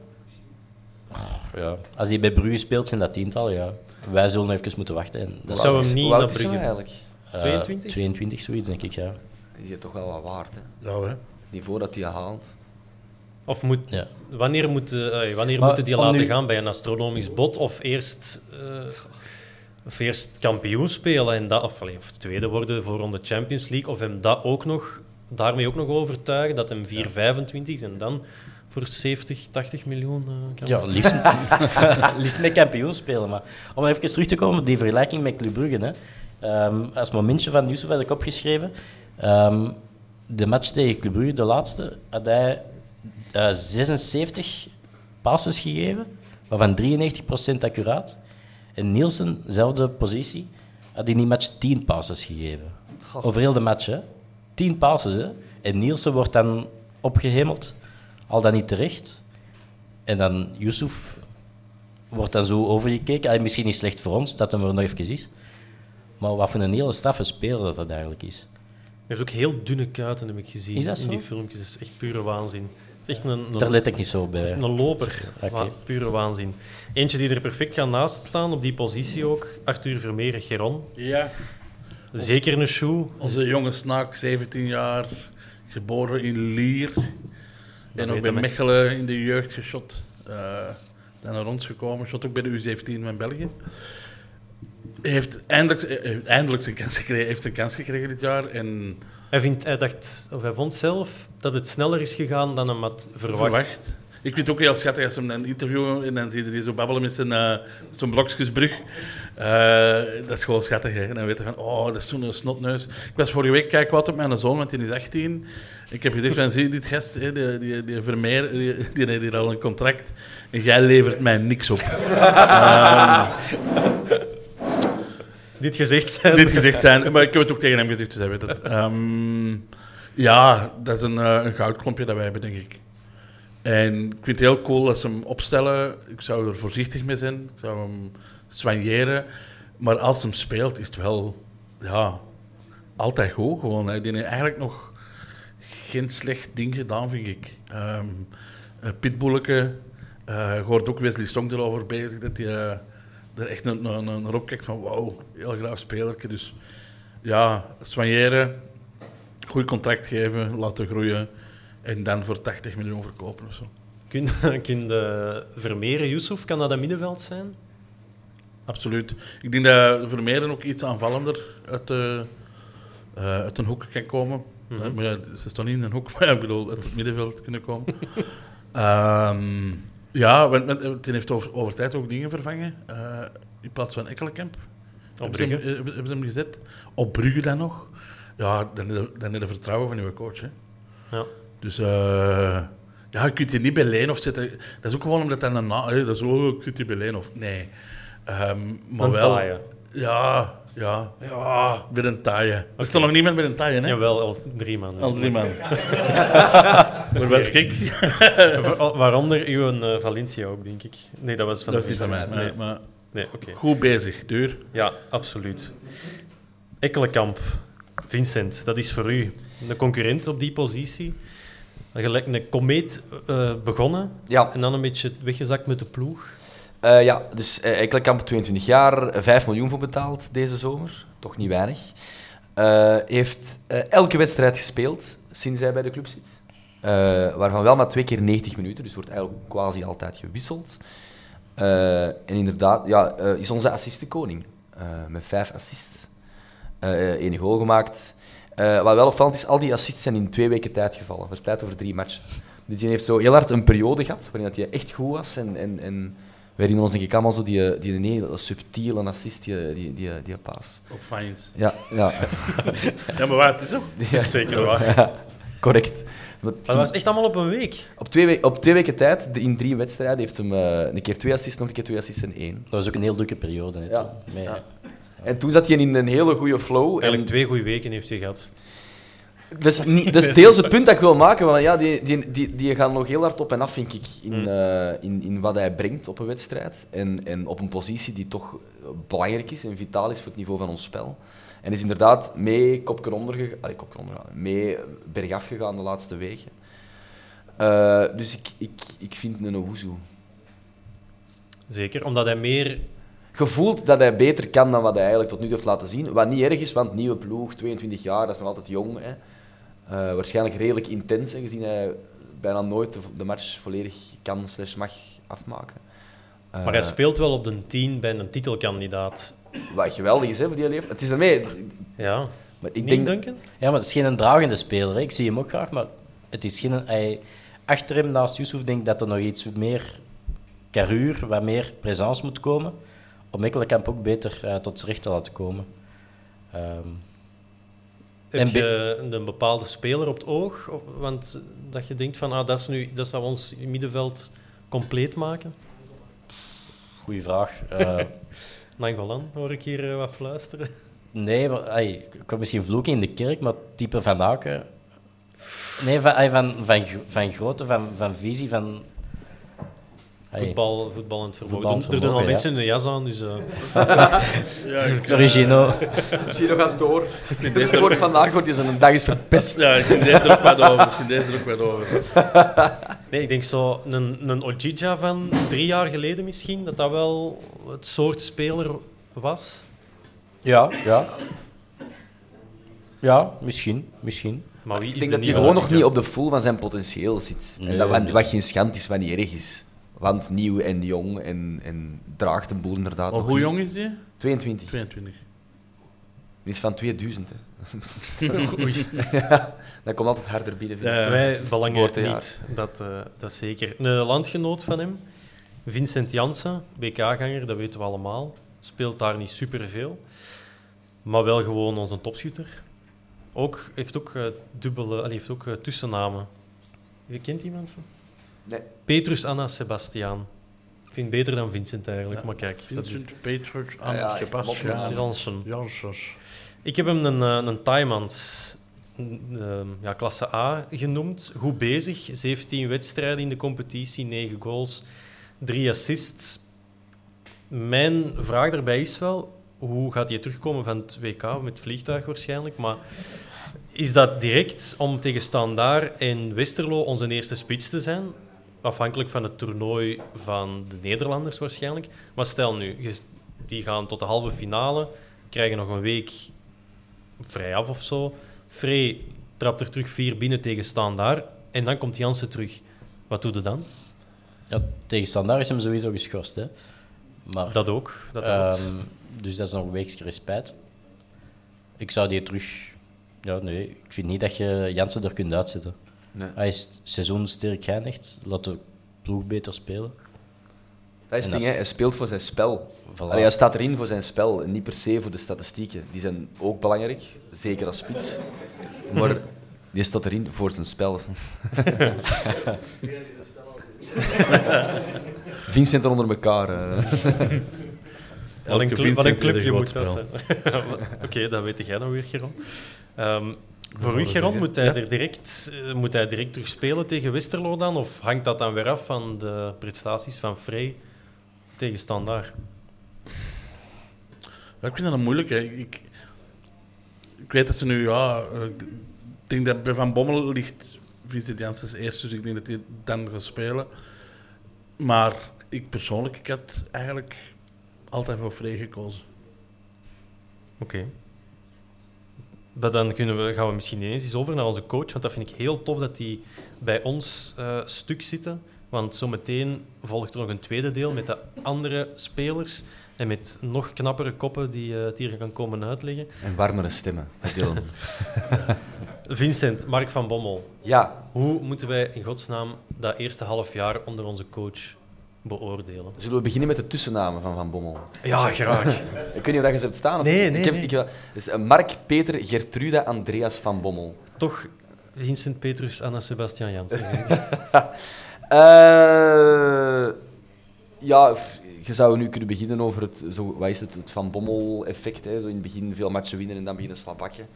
Ja. Als die bij Brugge speelt, zijn dat tientallen, ja. Wij zullen even moeten wachten. En dat Zou hem niet naar Brugge? eigenlijk? eh, 22? 22, zoiets, denk ik, ja. Die is hier toch wel wat waard, hè? Ja, hè. Niveau dat hij haalt. Of moet, ja. wanneer, moet, eh, wanneer Maar moeten die laten nu- gaan bij een astronomisch bod? Of eerst, eh, of eerst kampioen spelen en dat, of, allee, of tweede worden voor de Champions League? Of hem dat ook nog, daarmee ook nog overtuigen dat hem 4,25 is en dan voor 70, 80 miljoen. kan Ja, liefst, liefst met kampioen spelen. Maar om even terug te komen op die vergelijking met Club Brugge. Hè. Ehm, als momentje van Yusuf had ik opgeschreven. Ehm, de match tegen Club Brugge, de laatste, had hij eh, 76 passes gegeven, waarvan 93% accuraat. En Nielsen, dezelfde positie, had in die match 10 passes gegeven. Over heel de match, hè. 10 passes, hè. En Nielsen wordt dan opgehemeld, al dan niet terecht. En dan Yusuf wordt dan zo overgekeken. Misschien niet slecht voor ons, dat hem er nog even is. Maar wat voor een hele straffe speler dat dat eigenlijk is. Hij heeft ook heel dunne kuiten, heb ik gezien. Is dat in die filmpjes. Dat is echt pure waanzin. Het is echt een, een, Daar let ik niet zo bij. is een loper. Pure waanzin. Eentje die er perfect gaat naast staan, op die positie ook. Arthur Vermeer, Geron. Ja, Zeker een shoe. onze jonge snaak, 17 jaar, geboren in Lier. En ook bij. Mechelen in de jeugd geschot. Eh, dan naar ons gekomen, shot ook bij de U17 van België. Heeft eindelijk, eh, heeft eindelijk zijn kans gekregen, heeft zijn kans gekregen dit jaar. En Hij, vindt, hij, dacht, of hij vond zelf dat het sneller is gegaan dan hem had verwacht. verwacht. Ik vind het ook heel schattig als hem een interview en dan zie je die zo babbelen met zijn, eh zijn blokjesbrug. Eh, dat is gewoon schattig. Hè? En dan weet je van, oh, dat is zo'n snotneus. Ik was vorige week kijk wat op mijn zoon, want die is 18. Ik heb gezegd van, zie je dit gast, hè, die, die, die Vermeer, die, die heeft hier al een contract. En jij levert mij niks op. Ehm, Dit gezegd zijn. dit gezegd zijn, maar ik heb het ook tegen hem gezegd, dus hij weet het. Ehm, ja, dat is een, eh, een goudklompje dat wij hebben, denk ik. En ik vind het heel cool dat ze hem opstellen. Ik zou er voorzichtig mee zijn. Ik zou hem soigneren. Maar als hem speelt, is het wel ja, altijd goed. Gewoon. Die heeft eigenlijk nog geen slecht ding gedaan, vind ik. Ehm uh, Pitbulleke, eh, je hoort ook Wesley Song erover bezig, dat hij eh, er echt een, een, een erop kijkt van wauw, heel graag spelerke. Dus ja, soigneren, goed contract geven, laten groeien en dan voor 80 miljoen verkopen of zo. Kun, kun de Vermeer, Yusuf, kan dat een middenveld zijn? Absoluut. Ik denk dat Vermeeren ook iets aanvallender uit, de, eh, uit een hoek kan komen. Mhm. Maar ja, ze staan niet in een hoek, maar ik bedoel, uit het middenveld kunnen komen. Ehm, ja, want, die heeft over, over tijd ook dingen vervangen. Eh, in plaats van Ekkelenkamp. Hebben ze, hem, Brugge. eh, hebben, ze hem gezet. Op Brugge dan nog. Ja, dan heb je- dan vertrouwen van je coach. Hè. Ja. Dus eh, ja, je kunt je niet bij Leenhoff zetten. Dat is ook gewoon omdat een hè, Dat is, oh, ik zit hier bij Leenhoff. Nee. Ehm, maar wel... Ja, ja. Ja, met een taaie. Er stond nog niemand met een taaie, hè? Jawel, al drie man. Al drie man. maar was gek. Wa- Waaronder uw eh, Valencia ook, denk ik. Nee, dat was van Dat de is niet van mij. Nee, Nee, maar nee oké. goed bezig, duur. Ja, absoluut. Ekkelenkamp, Vincent, dat is voor u een concurrent op die positie. Gelijk een komeet eh, begonnen Ja, en dan een beetje weggezakt met de ploeg. Eh, ja, dus uh, Ekkelenkamp, 22 jaar, eh, 5 miljoen voor betaald deze zomer. Toch niet weinig. Eh, heeft eh, elke wedstrijd gespeeld sinds hij bij de club zit. Waarvan wel maar twee keer 90 minuten, dus wordt eigenlijk quasi altijd gewisseld. En inderdaad, ja, is onze assistenkoning. met vijf assists. Één goal gemaakt. Wat wel opvallend is, al die assists zijn in twee weken tijd gevallen. Verspreid over drie matchen. Dus die heeft zo heel hard een periode gehad waarin dat hij echt goed was. En, en, en we herinneren ons denk ik allemaal zo die, die, die hele subtiele assist, die, die, die, die paas. Op Fines. Ja, ja. Ja, maar waar, het is ook. ja. is zeker waar. Ja, correct. Maar het Dat was echt allemaal op een week. op, twee we- op twee weken tijd, de- in drie wedstrijden, heeft hem eh, een keer twee assists, nog een keer twee assists en één. Dat was ook een heel drukke periode. Hè, Ja. toen. Met- Ja. En toen zat hij in een hele goede flow. En Eigenlijk twee goede weken heeft hij gehad. Dat is, niet, dat is deels het punt dat ik wil maken. Want ja, die, die, die, die gaan nog heel hard op en af, vind ik, in, Mm. eh, in, in wat hij brengt op een wedstrijd. En, en op een positie die toch belangrijk is en vitaal is voor het niveau van ons spel. En is inderdaad mee kopje onder gegaan, allee, kopje onder gegaan, mee bergaf gegaan de laatste weken. Eh, dus ik, ik, ik vind een Owuzu. Zeker, omdat hij meer... gevoeld dat hij beter kan dan wat hij eigenlijk tot nu toe heeft laten zien. Wat niet erg is, want nieuwe ploeg, 22 jaar, dat is nog altijd jong. Hè. Eh, waarschijnlijk redelijk intens, hè, gezien hij bijna nooit de, de match volledig kan slash mag afmaken. Eh, Maar hij speelt wel op de 10 bij een titelkandidaat. Wat geweldig is hè, voor die leeftijd. Het is ermee. Ja, Maar ik niet denk, Duncan? Ja, maar het is geen dragende speler. Hè. Ik zie hem ook graag, maar het is geen... Hij, achter hem, naast Yusuf, denk ik dat er nog iets meer carrure, wat meer presence moet komen. Om Ekkelenkamp ook beter eh, tot zijn recht te laten komen. Ehm, Heb je een bepaalde speler op het oog? Of, want dat je denkt van, ah, dat, is nu, dat zou ons middenveld compleet maken? goeie vraag. Eh, Nangolan, hoor ik hier eh, wat fluisteren. nee, maar, ik kan misschien vloeken in de kerk, maar type van Aken... Nee, van, van, van, gro- van grootte, van, van visie, van... ai, Voetbal, voetballend vermogen. Voetballend Er- er doen al mensen in de jas aan, dus... eh, Ja, ik, Origineel. Zie je nog aan het door. Dit wordt vandaag wordt hij zo'n dag is verpest. ja, ik vind deze er ook wat over. Ik vind deze er ook wat over. Nee, ik denk zo een, een Ojija van drie jaar geleden misschien, dat dat wel het soort speler was. Ja, ja. Ja, misschien, misschien. Maar wie is Ik denk de dat hij gewoon nog niet op de full van zijn potentieel zit. Nee, en dat, wat, wat geen schand is, wat niet erg is. Want nieuw en jong en, en draagt een boel inderdaad. Maar nog hoe niet. jong is die? 22. 22. Die is van 2000. Hè. Oei. ja, dat komt altijd harder binnen. vind ik. Wij belangen geboortejaar. niet, dat, eh, dat zeker. Een landgenoot van hem, Vincent Janssen, BK-ganger, dat weten we allemaal. Speelt daar niet superveel, maar wel gewoon onze topschutter. Ook, heeft ook, eh, dubbele, allee, heeft ook eh, tussennamen. Je kent die mensen? Nee. Petrus Anna Sebastiaan. Ik vind het beter dan Vincent eigenlijk, maar kijk. Dat is Vincent, Petrus, Anna, Sebastian, mopnaam. Janssen. Janssens. Ik heb hem een, eh, een ehm, ja, klasse A genoemd. Goed bezig, 17 wedstrijden in de competitie, 9 goals, 3 assists. Mijn vraag daarbij is wel, hoe gaat hij terugkomen van het WK, met vliegtuig waarschijnlijk, maar is dat direct om tegen Standaard en Westerlo onze eerste spits te zijn? Afhankelijk van het toernooi van de Nederlanders waarschijnlijk. Maar stel nu, die gaan tot de halve finale, krijgen nog een week vrij af of zo. Frey trapt er terug vier binnen tegen Standaard en dan komt Jansen terug. Wat doe je dan? Ja, tegen Standaard is hem sowieso geschorst, hè. Maar, Dat ook. Dat ehm, dus dat is nog een weekje respijt. Ik zou die terug... Ja, nee, ik vind niet dat je Jansen er kunt uitzetten. Nee. Hij is het seizoen sterk geëindigd. Laat de ploeg beter spelen. Dat is het ding, hè. hij speelt voor zijn spel. Voilà. Allee, hij staat erin voor zijn spel en niet per se voor de statistieken. Die zijn ook belangrijk, zeker als spits. Maar die staat erin voor zijn spel. Vincent onder elkaar. Wat een, club, wat clubje moet dat zijn. Oké, dat weet jij dan weer, Geron. Ehm, voor u, Geron, moet hij, Ja. er direct, eh, moet hij direct terug spelen tegen Westerlo dan? Of hangt dat dan weer af van de prestaties van Frey tegen Standaard? Ja, ik vind dat een moeilijke. Ik, ik, ik weet dat ze nu, ja, eh, ik denk dat bij Van Bommel ligt Vincent Janssens eerst, dus ik denk dat hij dan gaat spelen. Maar ik persoonlijk, ik had eigenlijk altijd voor Frey gekozen. Oké. Maar Dan kunnen we, gaan we misschien ineens eens over naar onze coach, want dat vind ik heel tof dat die bij ons eh, stuk zitten. Want zometeen volgt er nog een tweede deel met de andere spelers en met nog knappere koppen die eh, het hier gaan komen uitleggen. En warmere stemmen. Dylan. Vincent, Mark van Bommel, ja, hoe moeten wij in godsnaam dat eerste half jaar onder onze coach beoordelen? zullen we beginnen met de tussennamen van Van Bommel? Ja, graag. Ik weet niet of je ze hebt staan. Of Nee, ik heb, nee. Ik, wel- dus, Mark, Peter, Gertruda, Andreas Van Bommel. Toch Vincent Petrus, Anna Sebastian Jansen. Eh, ja, je zou nu kunnen beginnen over het, zo, wat is het, het Van Bommel-effect. In het begin veel matchen winnen en dan beginnen slabakken.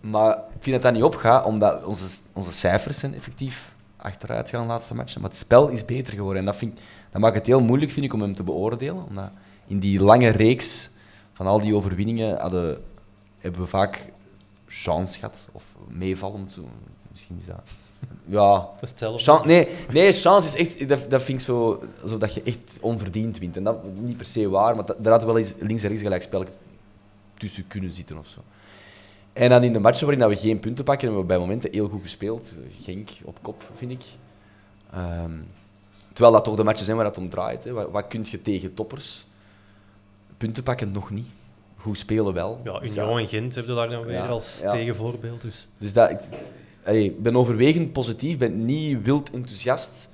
Maar ik vind dat dat niet opgaat, omdat onze, onze cijfers zijn effectief achteruit gaan de laatste matchen. Maar het spel is beter geworden. En dat, vind ik, dat maakt het heel moeilijk, vind ik, om hem te beoordelen. Omdat in die lange reeks van al die overwinningen hadden, hebben we vaak chance gehad. Of meevallend. zo. Misschien is dat... Ja, Dat is hetzelfde. Chan- nee, nee, chance is echt, dat, dat vind ik zo, zo dat je echt onverdiend wint. En dat niet per se waar, maar dat, daar had wel eens links en rechts gelijk spel tussen kunnen zitten of zo. En dan in de matchen waarin we geen punten pakken, hebben we bij momenten heel goed gespeeld. Genk op kop, vind ik. Ehm, terwijl dat toch de matches zijn waar het om draait. Hè. Wat, wat kun je tegen toppers? Punten pakken nog niet. Goed spelen wel. Ja, Dus Union en Gent hebben daar dan weer Ja, als ja. tegenvoorbeeld. Dus. dus dat, ik- allee, ben overwegend positief, ben niet wild enthousiast.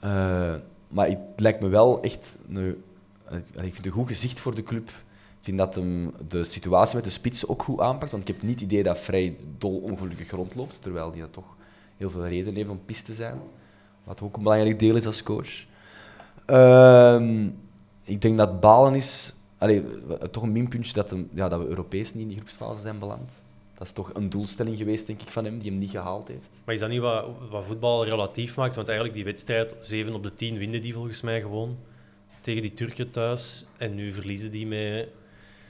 Eh, maar het lijkt me wel echt een, allee, ik vind het een goed gezicht voor de club. Ik vind dat hem de situatie met de spitsen ook goed aanpakt. Want ik heb niet het idee dat vrij dol ongelukkig rondloopt. Terwijl hij dat toch heel veel redenen heeft om pist te zijn. Wat ook een belangrijk deel is als coach. Ehm, ik denk dat Balen is... Allee, toch een minpuntje dat, ja, dat we Europees niet in die groepsfase zijn beland. Dat is toch een doelstelling geweest, denk ik, van hem, die hem niet gehaald heeft. Maar is dat niet wat, wat voetbal relatief maakt? Want eigenlijk die wedstrijd, 7 op de 10 winnen die volgens mij gewoon tegen die Turken thuis. En nu verliezen die met...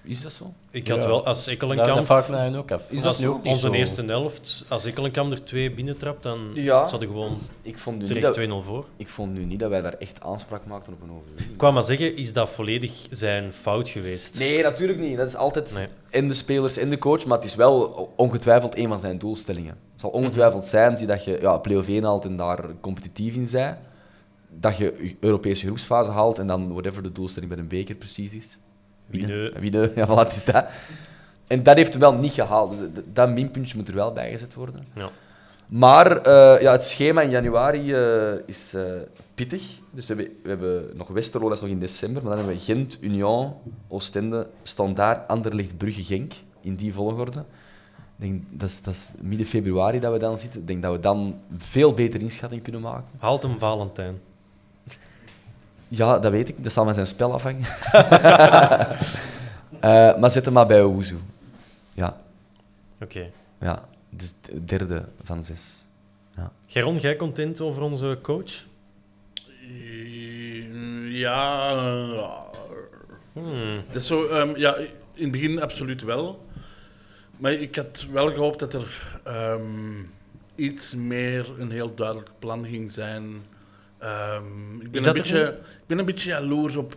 Is dat zo? Ik had Ja. wel, als Ekkelenkamp... ik me eigenlijk ook af. Is Dat ook niet onze zo- eerste helft? Als Ekkelenkamp er twee binnentrapt, dan Ja. zat er gewoon Ik vond, nu terecht dat, 2-0 voor. ik vond nu niet dat wij daar echt aanspraak maakten op een overwinning. Ik kwam maar zeggen, is dat volledig zijn fout geweest? Nee, natuurlijk niet. Dat is altijd Nee. en de spelers en de coach, maar het is wel ongetwijfeld een van zijn doelstellingen. Het zal ongetwijfeld zijn zie dat je ja, play-off 1 haalt en daar competitief in zij. Dat je je Europese groepsfase haalt en dan whatever de doelstelling bij een beker precies is. Winnen. Winnen, ja, voilà, het is dat. En dat heeft wel niet gehaald. Dus dat- minpuntje moet er wel bij gezet worden. Ja. Maar eh, ja, het schema in januari eh, is eh, pittig. Dus we hebben, we hebben nog Westerlo, dat is nog in december. Maar dan hebben we Gent, Union, Oostende, Standaard, Anderlecht, Brugge, Genk. In die volgorde. Ik denk, dat, is, dat is midden februari dat we dan zitten. Ik denk dat we dan veel beter inschatting kunnen maken. Haalt hem Valentijn. Ja, dat weet ik. Dat zal van zijn spel afhangen. Eh, maar zet hem maar bij Oezu. Ja, Oké. ja. Dus de derde van zes. Geron, jij content over onze coach? Ja. Hmm. Dat is zo, ehm, ja, in het begin absoluut wel. Maar ik had wel gehoopt dat er ehm, iets meer een heel duidelijk plan ging zijn. Ehm, ik, ben een beetje, ik ben een beetje jaloers op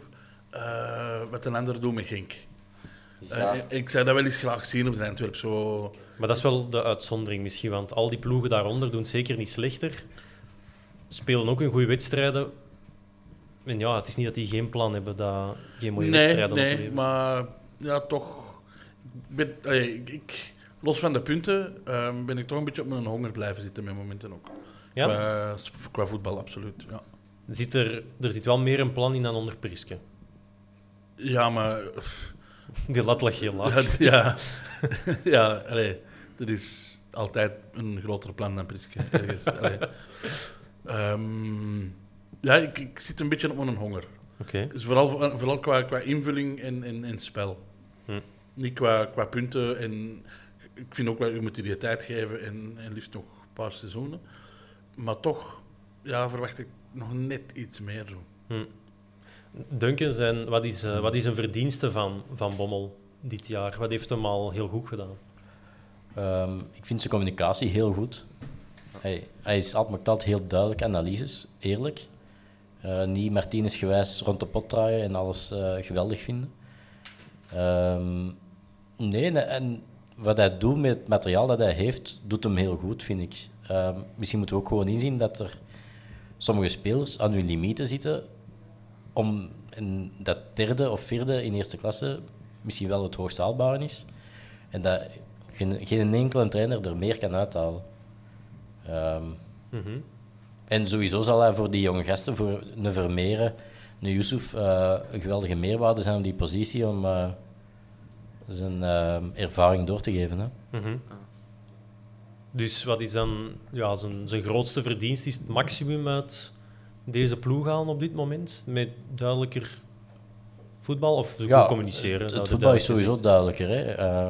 eh, wat een ander doet met Genk. Eh, ik, ik zou dat wel eens graag zien op zijn Antwerp. Zo, Maar dat is wel de uitzondering misschien, want al die ploegen daaronder doen het zeker niet slechter. Spelen ook een goede wedstrijden. En ja, het is niet dat die geen plan hebben, dat geen mooie nee, wedstrijden nee, oplevert. maar ja, toch. Ik ben, allee, ik, ik- los van de punten ehm, ben ik toch een beetje op mijn honger blijven zitten met momenten ook. Ja? Qua, qua voetbal, absoluut. Ja, Zit er, er zit wel meer een plan in dan onder Priske. ja maar. Die lat lag heel laag. Ja, ja, ja allee, dat is altijd een groter plan dan Priske. Ehm, ja, ik, ik zit een beetje op mijn honger. Oké. Dus vooral, vooral qua, qua invulling en, en, en spel. Hm. Niet qua, qua punten. En ik vind ook wel, je moet die tijd geven en, en liefst nog een paar seizoenen. Maar toch ja, verwacht ik nog net iets meer. Zo. Duncan, zijn, wat, is, eh, wat is een verdienste van, van Bommel dit jaar? Wat heeft hem al heel goed gedaan? Ehm, ik vind zijn communicatie heel goed. Hij, hij is altijd, heel duidelijk analyses, eerlijk. Eh, niet Martinez gewijs rond de pot draaien en alles eh, geweldig vinden. Ehm, nee, nee, en wat hij doet met het materiaal dat hij heeft, doet hem heel goed, vind ik. Ehm, misschien moeten we ook gewoon inzien dat er sommige spelers aan hun limieten zitten om in dat derde of vierde in eerste klasse misschien wel het hoogst haalbare is. En dat geen, geen enkele trainer er meer kan uithalen. Ehm, Mhm. en sowieso zal hij voor die jonge gasten, voor een Vermeeren, een Yusuf, eh, een geweldige meerwaarde zijn op die positie om eh, zijn eh, ervaring door te geven. Hè. Mhm. Dus wat is dan ja, zijn, zijn grootste verdienst? Is het maximum uit deze ploeg halen op dit moment? Met duidelijker voetbal of zo goed communiceren? Het, het voetbal is sowieso duidelijker. Hè. Eh,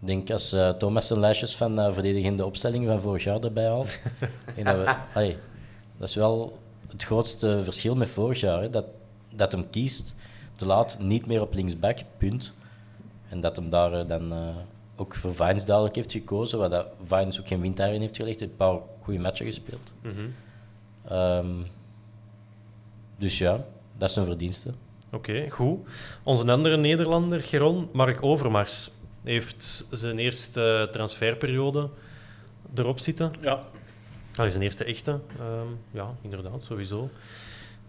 ik denk als eh, Thomas zijn lijstjes van eh, verdedigende opstelling van vorig jaar erbij haalt. en dat, we, allee, dat is wel het grootste verschil met vorig jaar. Hè. Dat, dat hem kiest te laat niet meer op linksback, punt. En dat hem daar dan ook voor Vines duidelijk heeft gekozen. Waar dat Vines ook geen wind daarin heeft gelegd. Hij heeft een paar goede matchen gespeeld. Mhm. Ehm, dus ja, dat is zijn verdienste. Oké, goed. Onze andere Nederlander, Geron, Mark Overmars, heeft zijn eerste transferperiode erop zitten. Ja. Dat is zijn eerste echte. Ehm, ja, inderdaad, sowieso.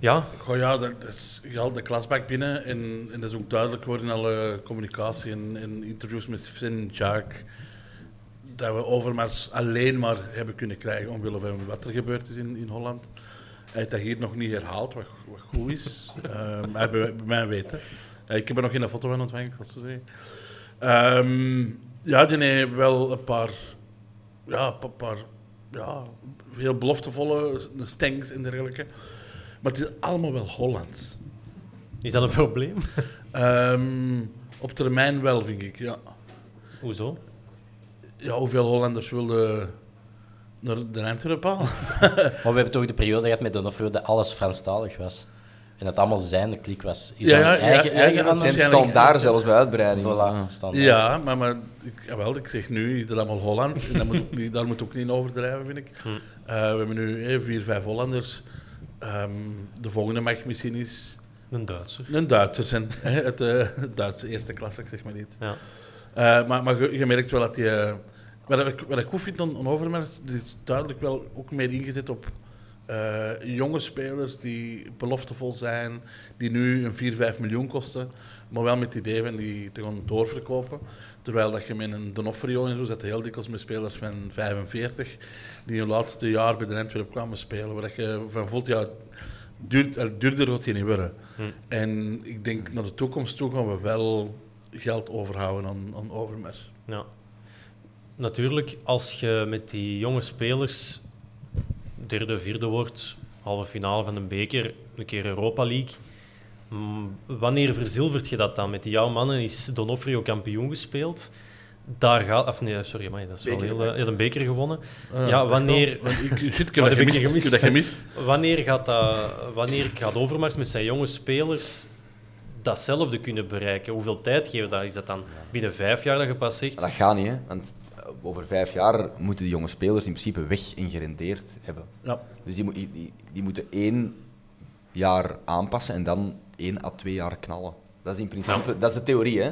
Ja, Goh, ja, dat, is, je haalt de klasbak binnen en, en dat is ook duidelijk geworden in alle communicatie en, en interviews met Sven Jaak. dat we Overmars alleen maar hebben kunnen krijgen omwille van wat er gebeurd is in, in Holland. Hij heeft dat hier nog niet herhaald, wat, wat goed is. Maar bij, bij mij weten. Ja, ik heb er nog geen foto van ontvangen, ik zal zo zeggen. Ehm, ja, die heeft wel een paar, ja, een paar ja, heel beloftevolle stanks en dergelijke. Maar het is allemaal wel Hollands. Is dat een probleem? Ehm, op termijn wel, vind ik. Ja. Hoezo? ja, hoeveel Hollanders wilden naar de Antwerpen halen? Maar we hebben toch de periode gehad met Donofrio dat alles Franstalig was. En dat allemaal zijn klik was. Is Ja, dat ja, een eigen, ja, ja, eigen ja, En stand daar zelfs bij uitbreiding. Voilà, Ja. standaard. Ja, maar, maar ik, jawel, ik zeg nu, is het allemaal Holland. En dat moet ook niet, daar moet ook niet in overdrijven, vind ik. Eh, we hebben nu eh, vier, vijf Hollanders. Ehm, de volgende mag misschien eens Een Duitser. een Duitser zijn. het, eh, het Duitse eerste klasse, zeg maar niet. Ja. Eh, maar maar je, je merkt wel dat die... eh, wat, ik, wat ik goed vind aan, aan Overmars, die is duidelijk wel ook meer ingezet op jonge spelers die beloftevol zijn, die nu een 4, 5 miljoen kosten, maar wel met het idee van die te gaan doorverkopen. Terwijl dat je met een Donofrio en zo zat heel dikwijls met spelers van 45, die hun laatste jaar bij de Antwerp kwamen spelen, waar dat je van voelt, ja, duur, duurder gaat je niet worden. En ik denk naar de toekomst toe gaan we wel geld overhouden aan, aan Overmars. Ja. Natuurlijk, als je met die jonge spelers derde, vierde wordt, halve finale van een beker, een keer Europa League. Wanneer verzilvert je dat dan? Met die jouw mannen is Donofrio kampioen gespeeld. Daar gaat... Of nee, sorry, maar dat is wel heel... eh, heel een beker gewonnen. Ah, ja, wanneer... wel. Want ik, shit, ik heb gemist. Ik heb dat gemist. Wanneer gaat, dat, wanneer gaat Overmars met zijn jonge spelers datzelfde kunnen bereiken? Hoeveel tijd geeft dat? Is dat dan binnen vijf jaar dat je pas zegt? Maar dat gaat niet, hè. Want over vijf jaar moeten die jonge spelers in principe weg en gerendeerd hebben. Ja. Dus die, moet- die, die, die moeten één jaar aanpassen en dan één à twee jaar knallen. Dat is in principe... Dat is de theorie, hè.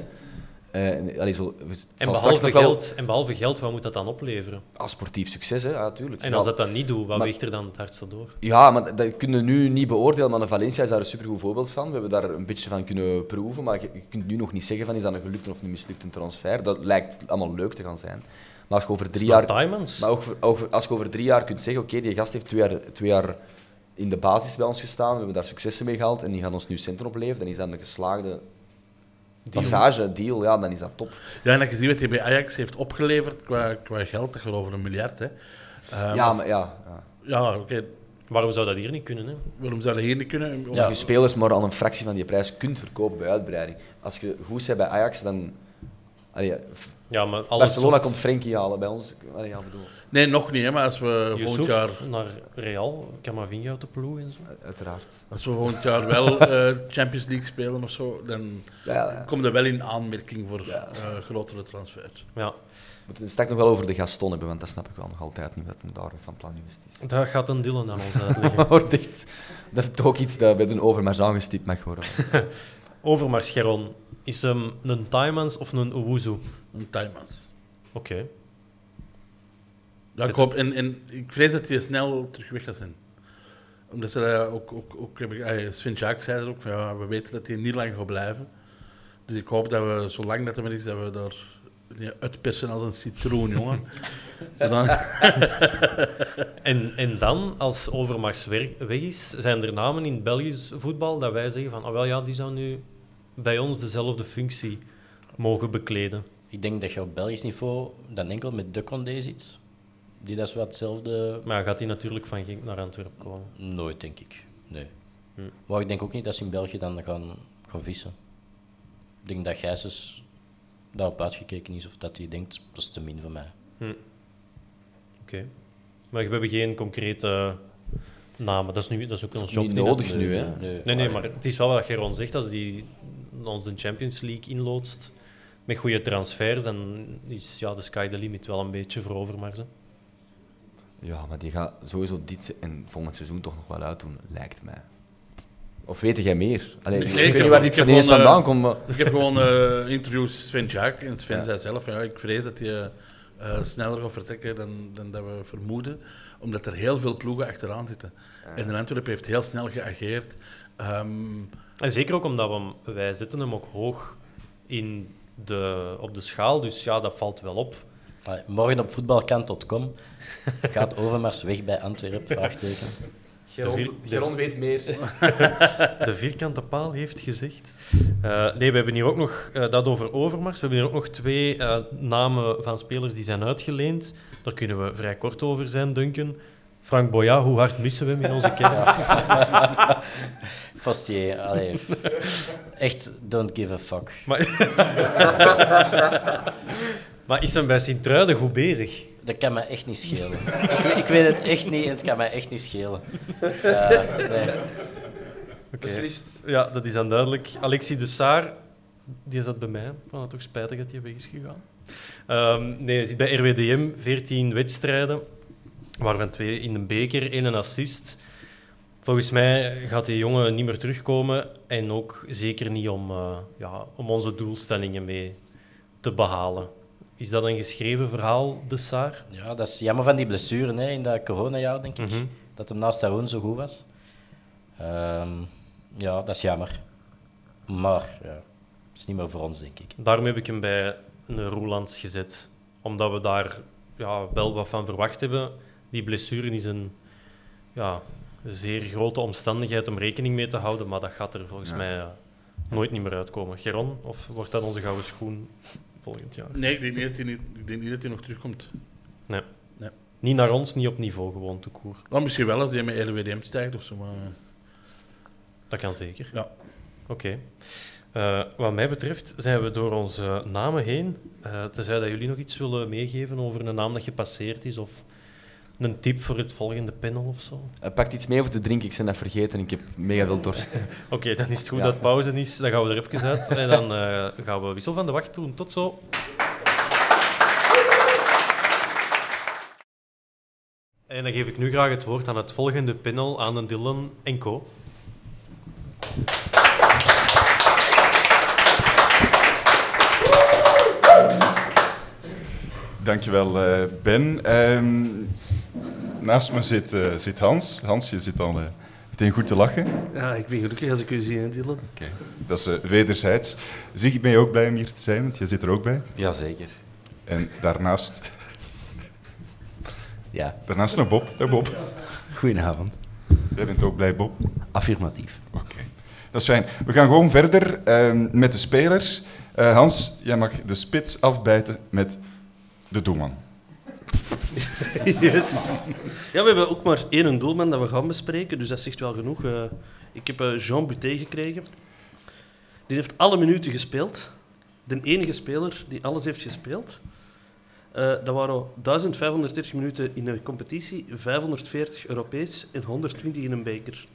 En- allee, zo, En behalve, geld, en behalve geld, wat moet dat dan opleveren? Ah, sportief succes, hè. Ja, natuurlijk. En als dat dan niet doet, wat maar- weegt er dan het hardste door? Ja, maar dat kunnen we nu niet beoordelen. Maar Valencia is daar een supergoed voorbeeld van. We hebben daar een beetje van kunnen proeven. Maar je, je kunt nu nog niet zeggen van is dat een gelukte of een mislukte transfer. Dat lijkt allemaal leuk te gaan zijn. Maar als je over drie jaar... Diamonds? Maar ook, als je over drie jaar kunt zeggen, oké, die gast heeft twee jaar, twee jaar in de basis bij ons gestaan, we hebben daar successen mee gehaald en die gaan ons nu centen opleveren, dan is dat een geslaagde passage, deal, ja, dan is dat top. Ja, en dat je ziet wat hij bij Ajax heeft opgeleverd qua, qua geld, dat gaat over een miljard. Hè. Eh, ja, als- maar ja. ja. ja oké. Waarom zou dat hier niet kunnen? Hè? Waarom zou dat hier niet kunnen? Of- Als je spelers maar aan een fractie van die prijs kunt verkopen bij uitbreiding. Als je goed bent bij Ajax, dan... Allee, Ja, maar alles Barcelona komt Frenkie halen bij ons. Allee, ja, bedoel, Nee, nog niet. Hè, maar als we Yusuf volgend jaar, naar Real, Camavinga uit de ploeg en zo. uiteraard. als we volgend jaar wel eh, Champions League spelen of zo, dan Ja, komt er wel in aanmerking voor Ja. eh, grotere transfers. Ja, We moeten het straks nog wel over de Gaston hebben, want dat snap ik wel nog altijd niet wat hem daar van plan is. dat gaat een Dylan aan ons uitleggen. echt... Dat is toch ook iets dat bij de Overmars aangestipt mag worden. Overmars Geron, is hem een Taimans of een Owuzu? Een Timans. Oké. Ja, ik, hoop, en, en ik vrees dat hij snel terug weg gaat zijn. Omdat ze dat ook, ook, ook heb ik, eh, Sven Jaak zei er ook, van, ja, we weten dat hij niet lang gaat blijven. Dus ik hoop dat we, zolang dat er maar is, dat we daar ja, uitpersen als een citroen, jongen. En, en dan, als Overmars weg is, zijn er namen in Belgisch voetbal dat wij zeggen van, ah wel ja, die zou nu bij ons dezelfde functie mogen bekleden. Ik denk dat je op Belgisch niveau dan enkel met de Condé zit. Die dat is wat hetzelfde... Maar gaat hij natuurlijk van Genk naar Antwerpen komen. Nooit, denk ik. Nee. Hm. Maar ik denk ook niet dat ze in België dan gaan, gaan vissen. Ik denk dat Gijsens daarop uitgekeken is of dat hij denkt, dat is te min voor mij. Oké. Maar we hebben geen concrete namen. Dat is, nu, dat is ook ons job. niet niet, nodig nu, hè. Nee, Nee, nee, maar het is wel wat Geron zegt. Als die ons de Champions League inloodst met goede transfers, dan is ja, de sky the limit wel een beetje voor Overmars. Ja, maar die gaat sowieso dit en volgend seizoen toch nog wel uitdoen, lijkt mij. Of weet jij meer? Allee, Nee, ik weet heb- niet waar dit eh, vandaan komt, maar... ik heb gewoon eh interviews Sven Jaak en Sven Ja. zei zelf, ja, ik vrees dat hij eh, sneller gaat vertrekken dan, dan dat we vermoeden, omdat er heel veel ploegen achteraan zitten. En de Antwerpen heeft heel snel geageerd. Ehm, En zeker ook omdat we hem, wij zetten hem ook hoog in de, op de schaal. Dus ja, dat valt wel op. Morgen op voetbalkant.com gaat Overmars weg bij Antwerpen? Vraagteken. Geron, Geron weet meer. De vierkante paal heeft gezegd. Eh, nee, we hebben hier ook nog eh, dat over Overmars. We hebben hier ook nog twee eh, namen van spelers die zijn uitgeleend. Daar kunnen we vrij kort over zijn, Duncan. Frank Boya, hoe hard missen we hem in onze kern? Allee. Echt, don't give a fuck. Maar, maar is hem bij Sint-Truiden goed bezig? Dat kan mij echt niet schelen. ik, weet, ik weet het echt niet en het kan mij echt niet schelen. Nee. Beslist. Ja, dat is dan duidelijk. Alexis de Saar, die zat bij mij. Ik vond het toch spijtig dat hij weg is gegaan. Ehm, nee, hij zit bij RWDM, 14 wedstrijden, waarvan twee in de beker, één een assist. Volgens mij gaat die jongen niet meer terugkomen en ook zeker niet om, eh, ja, om onze doelstellingen mee te behalen. Is dat een geschreven verhaal, de Saar? Ja, dat is jammer van die blessure hè, in dat coronajaar, denk ik. Mhm. Dat hem naast Saroen zo goed was. Ehm, ja, dat is jammer. Maar ja, dat is niet meer voor ons, denk ik. Daarom heb ik hem bij een Roelands gezet. Omdat we daar ja, wel wat van verwacht hebben. Die blessure is een ja, zeer grote omstandigheid om rekening mee te houden. Maar dat gaat er volgens Ja. mij nooit niet meer uitkomen. Geron, of wordt dat onze gouden schoen volgend jaar? Nee, ik denk niet dat hij, niet, ik denk niet dat hij nog terugkomt. Nee. Nee. Niet naar ons, niet op niveau, gewoon te koer. Dan misschien wel als hij met LWDM stijgt of zo. Maar... Dat kan zeker. Ja. Oké. Eh, wat mij betreft zijn we door onze namen heen. Eh tenzij dat jullie nog iets willen meegeven over een naam dat gepasseerd is of een tip voor het volgende panel of zo. Hij pakt iets mee voor te drinken, ik ben dat vergeten. Ik heb mega veel dorst. Oké, dan is het goed Ja. dat pauze is. Dan gaan we er even uit. En dan eh, gaan we wissel van de wacht doen. Tot zo. En dan geef ik nu graag het woord aan het volgende panel, aan een Dylan en Co. Dankjewel, eh Ben. Ehm, naast me zit, eh, zit Hans. Hans, je zit al eh, meteen goed te lachen. Ja, ik ben gelukkig als ik u zie, Dylan. Oké, Dat is eh, wederzijds. Ziggy, ben je ook blij om hier te zijn? Want je zit er ook bij. Jazeker. En daarnaast, Ja. daarnaast nog Bob. Dag Bob. Goedenavond. Jij bent ook blij, Bob? Affirmatief. Oké, dat is fijn. We gaan gewoon verder ehm, met de spelers. Eh, Hans, jij mag de spits afbijten met de doelman. Yes. Ja, we hebben ook maar één doelman dat we gaan bespreken, dus dat zegt wel genoeg. Eh, ik heb eh, Jean Buté gekregen. Die heeft alle minuten gespeeld. De enige speler die alles heeft gespeeld. Eh, dat waren 1530 minuten in de competitie, 540 Europees en 120 in een beker.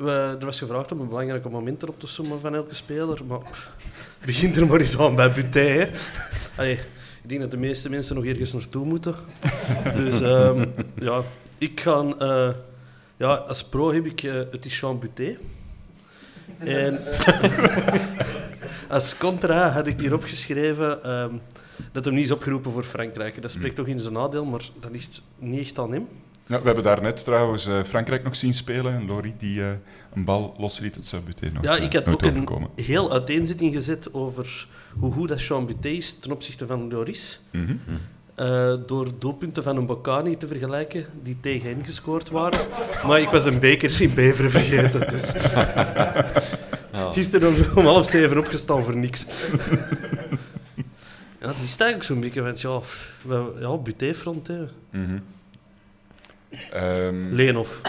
We, er was gevraagd om een belangrijke moment erop te sommen van elke speler, maar pff, begint er maar eens aan bij. Allee, ik denk dat de meeste mensen nog ergens naartoe moeten. Dus ehm, ja, ik ga... eh, ja, als pro heb ik... eh, het is Jean Buté. En als contra had ik hier opgeschreven ehm, dat hem niet is opgeroepen voor Frankrijk. Dat spreekt toch in zijn nadeel, maar dat ligt niet echt aan hem. Ja, we hebben daarnet trouwens eh, Frankrijk nog zien spelen. Lori die eh, een bal losliet, het zou Buté nog Ja, eh, ik had nooit ook een heel uiteenzetting gezet over hoe goed dat Jean Buté is ten opzichte van Loris. Mhm. Eh, door doelpunten van een Bocani te vergelijken, die tegen hen gescoord waren. Maar ik was een beker in Beveren vergeten, dus... Gisteren om, om half zeven opgestaan voor niks. ja, die staat eigenlijk zo'n beetje van, ja, ja Buté-front, hè. Mhm. Ehm, Leenhoff.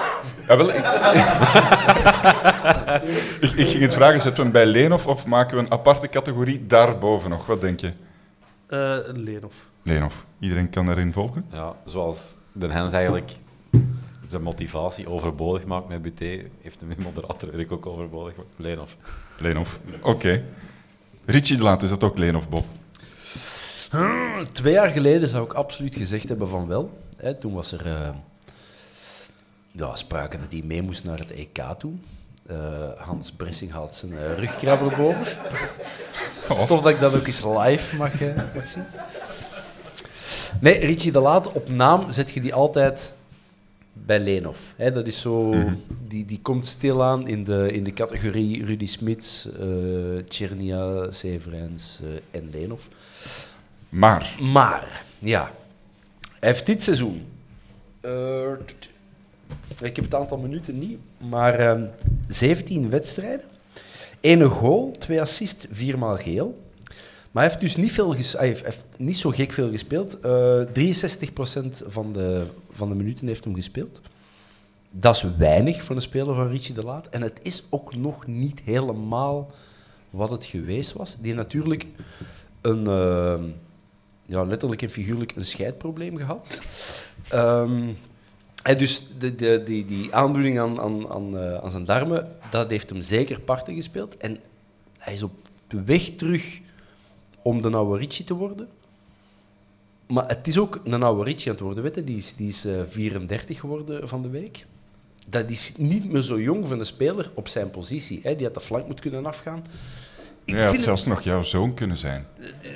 Ja, wel, ik, ik, ik ging het vragen, zetten we hem bij Leenhoff of maken we een aparte categorie daarboven nog? Wat denk je? Eh Leenhoff. Leenhoff. Iedereen kan daarin volgen? Ja, zoals de Hens eigenlijk zijn motivatie overbodig maakt met Buté, heeft hem in moderator eigenlijk ook overbodig gemaakt. Leenhoff. Oké. Richie de Laat, is dat ook Leenhoff, Bob? Twee jaar geleden zou ik absoluut gezegd hebben van wel. Hè, toen was er eh, ja, sprake dat hij mee moest naar het EK toe. Eh, Hans Bressing haalt zijn eh, rugkrabber boven. Oh. Tof dat ik dat ook eens live mag, eh, mag zien. Nee, Richie de Laat, op naam zet je die altijd bij Leenhoff. Hè, dat is zo, Mhm. die, die komt stilaan in de, in de categorie Rudy Smits, Tjernia, Severens en Leenhoff. Maar, Maar, ja. Hij heeft dit seizoen... eh, ik heb het aantal minuten niet, maar ehm 17 wedstrijden. 1 goal, 2 assists, 4 maal geel. Maar hij heeft dus niet, veel hij heeft, niet zo gek veel gespeeld. Eh 63% van de, van de minuten heeft hem gespeeld. Dat is weinig voor een speler van Richie de Laat. En het is ook nog niet helemaal wat het geweest was. Die natuurlijk een, ehm, ja, letterlijk en figuurlijk een scheidprobleem gehad. Ehm, en dus de, de, die, die aandoening aan, aan, aan, eh, aan zijn darmen, dat heeft hem zeker parten gespeeld. En hij is op de weg terug om de oude Richie te worden. Maar het is ook een oude Richie aan het worden. Weet? Die is, die is eh, 34 geworden van de week. Dat is niet meer zo jong van een speler op zijn positie. Hè? Die had de flank moeten kunnen afgaan. Ik ja, het vind had het- zelfs nog jouw zoon kunnen zijn.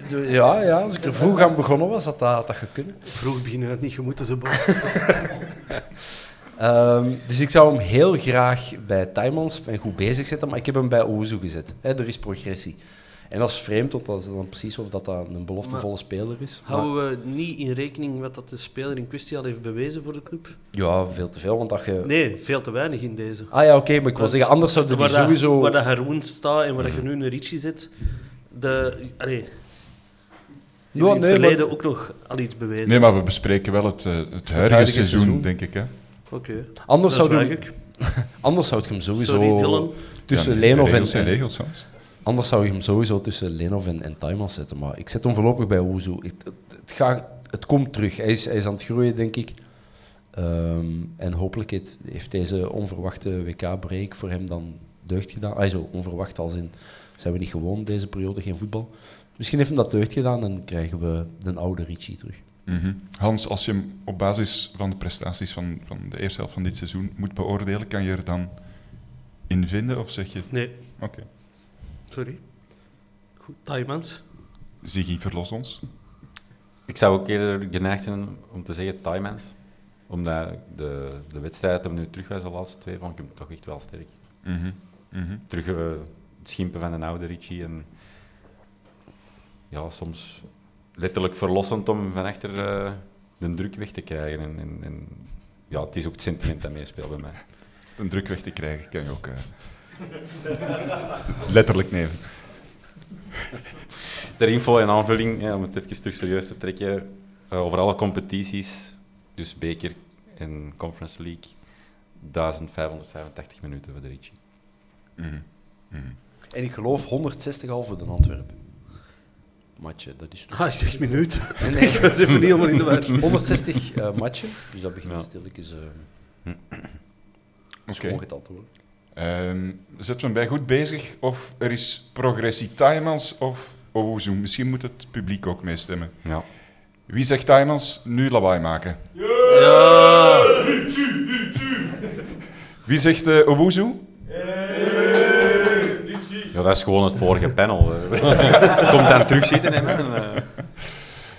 ja, ja, als ik er vroeg aan begonnen was, had dat, had dat gekund. Vroeg beginnen het niet gemoeten zo boven. Ehm, dus ik zou hem heel graag bij Timans en goed bezig zetten, maar ik heb hem bij Ozu gezet. Hè, er is progressie. En dat is vreemd, want dat is dan precies of dat, dat een beloftevolle Maar speler is. Maar- Houden we niet in rekening wat dat de speler in kwestie al heeft bewezen voor de club? ja, veel te veel, want dat je... Nee, veel te weinig in deze. Ah ja, oké, maar ik wil zeggen, anders zouden die sowieso... Waar dat Haroon staat en waar dat je nu een Richie zit, de, allee, die Ja, in het nee, verleden maar- ook nog al iets bewezen. Nee, maar we bespreken wel het, eh, het, huidige, huidige seizoen, seizoen. denk ik. Hè? Oké, Anders dat zou, je, anders zou ik hem sowieso Sorry, Dylan. tussen Ja, nee, en... regels zijn en- regels, Hans. Anders zou ik hem sowieso tussen Lenov en, en zetten. Maar ik zet hem voorlopig bij Ozu. Het, het, het, gaat, het komt terug. Hij is, hij is aan het groeien, denk ik. Ehm, en hopelijk heeft, heeft deze onverwachte WK-break voor hem dan deugd gedaan. Ah, zo onverwacht als in, zijn we niet gewoon deze periode geen voetbal. Misschien heeft hem dat deugd gedaan en krijgen we de oude Richie terug. Mhm. Hans, als je hem op basis van de prestaties van, van de eerste helft van dit seizoen moet beoordelen, kan je er dan in vinden of zeg je... Nee, Oké. Sorry. Goed, Taimans. Ziggy, verlos ons. Ik zou ook eerder geneigd zijn om te zeggen Timans. Omdat de, de wedstrijd dat we nu terug was, de laatste twee, vond ik hem toch echt wel sterk. Mhm. Mhm. Terug eh, het schimpen van een oude Richie. En ja, soms letterlijk verlossend om van achter eh, de druk weg te krijgen. En, en, en ja, het is ook het sentiment dat meespeelt bij mij. Een druk weg te krijgen kan je ook eh, letterlijk nemen. Ter info en aanvulling, ja, om het even terug serieus te trekken, eh, over alle competities, dus beker en Conference League, 1585 minuten voor de Richie. Mhm. Mhm. En ik geloof 160 al voor de Antwerpen. Matje, dat is toch... Ah, ik zeg minuut. Nee, nee. ik was even niet helemaal in de war. 160 eh matchen, dus dat begint Ja. stilletjes uh, Oké. schoon geteld te worden. Ehm, zetten we hem bij goed bezig of er is progressie Timans of Owuzu? Misschien moet het publiek ook meestemmen. Ja. Wie zegt Timans? Nu lawaai maken. Ja! Wie zegt uh, Owuzu? Ja, dat is gewoon het vorige panel. Komt dan terugzitten en man. eh.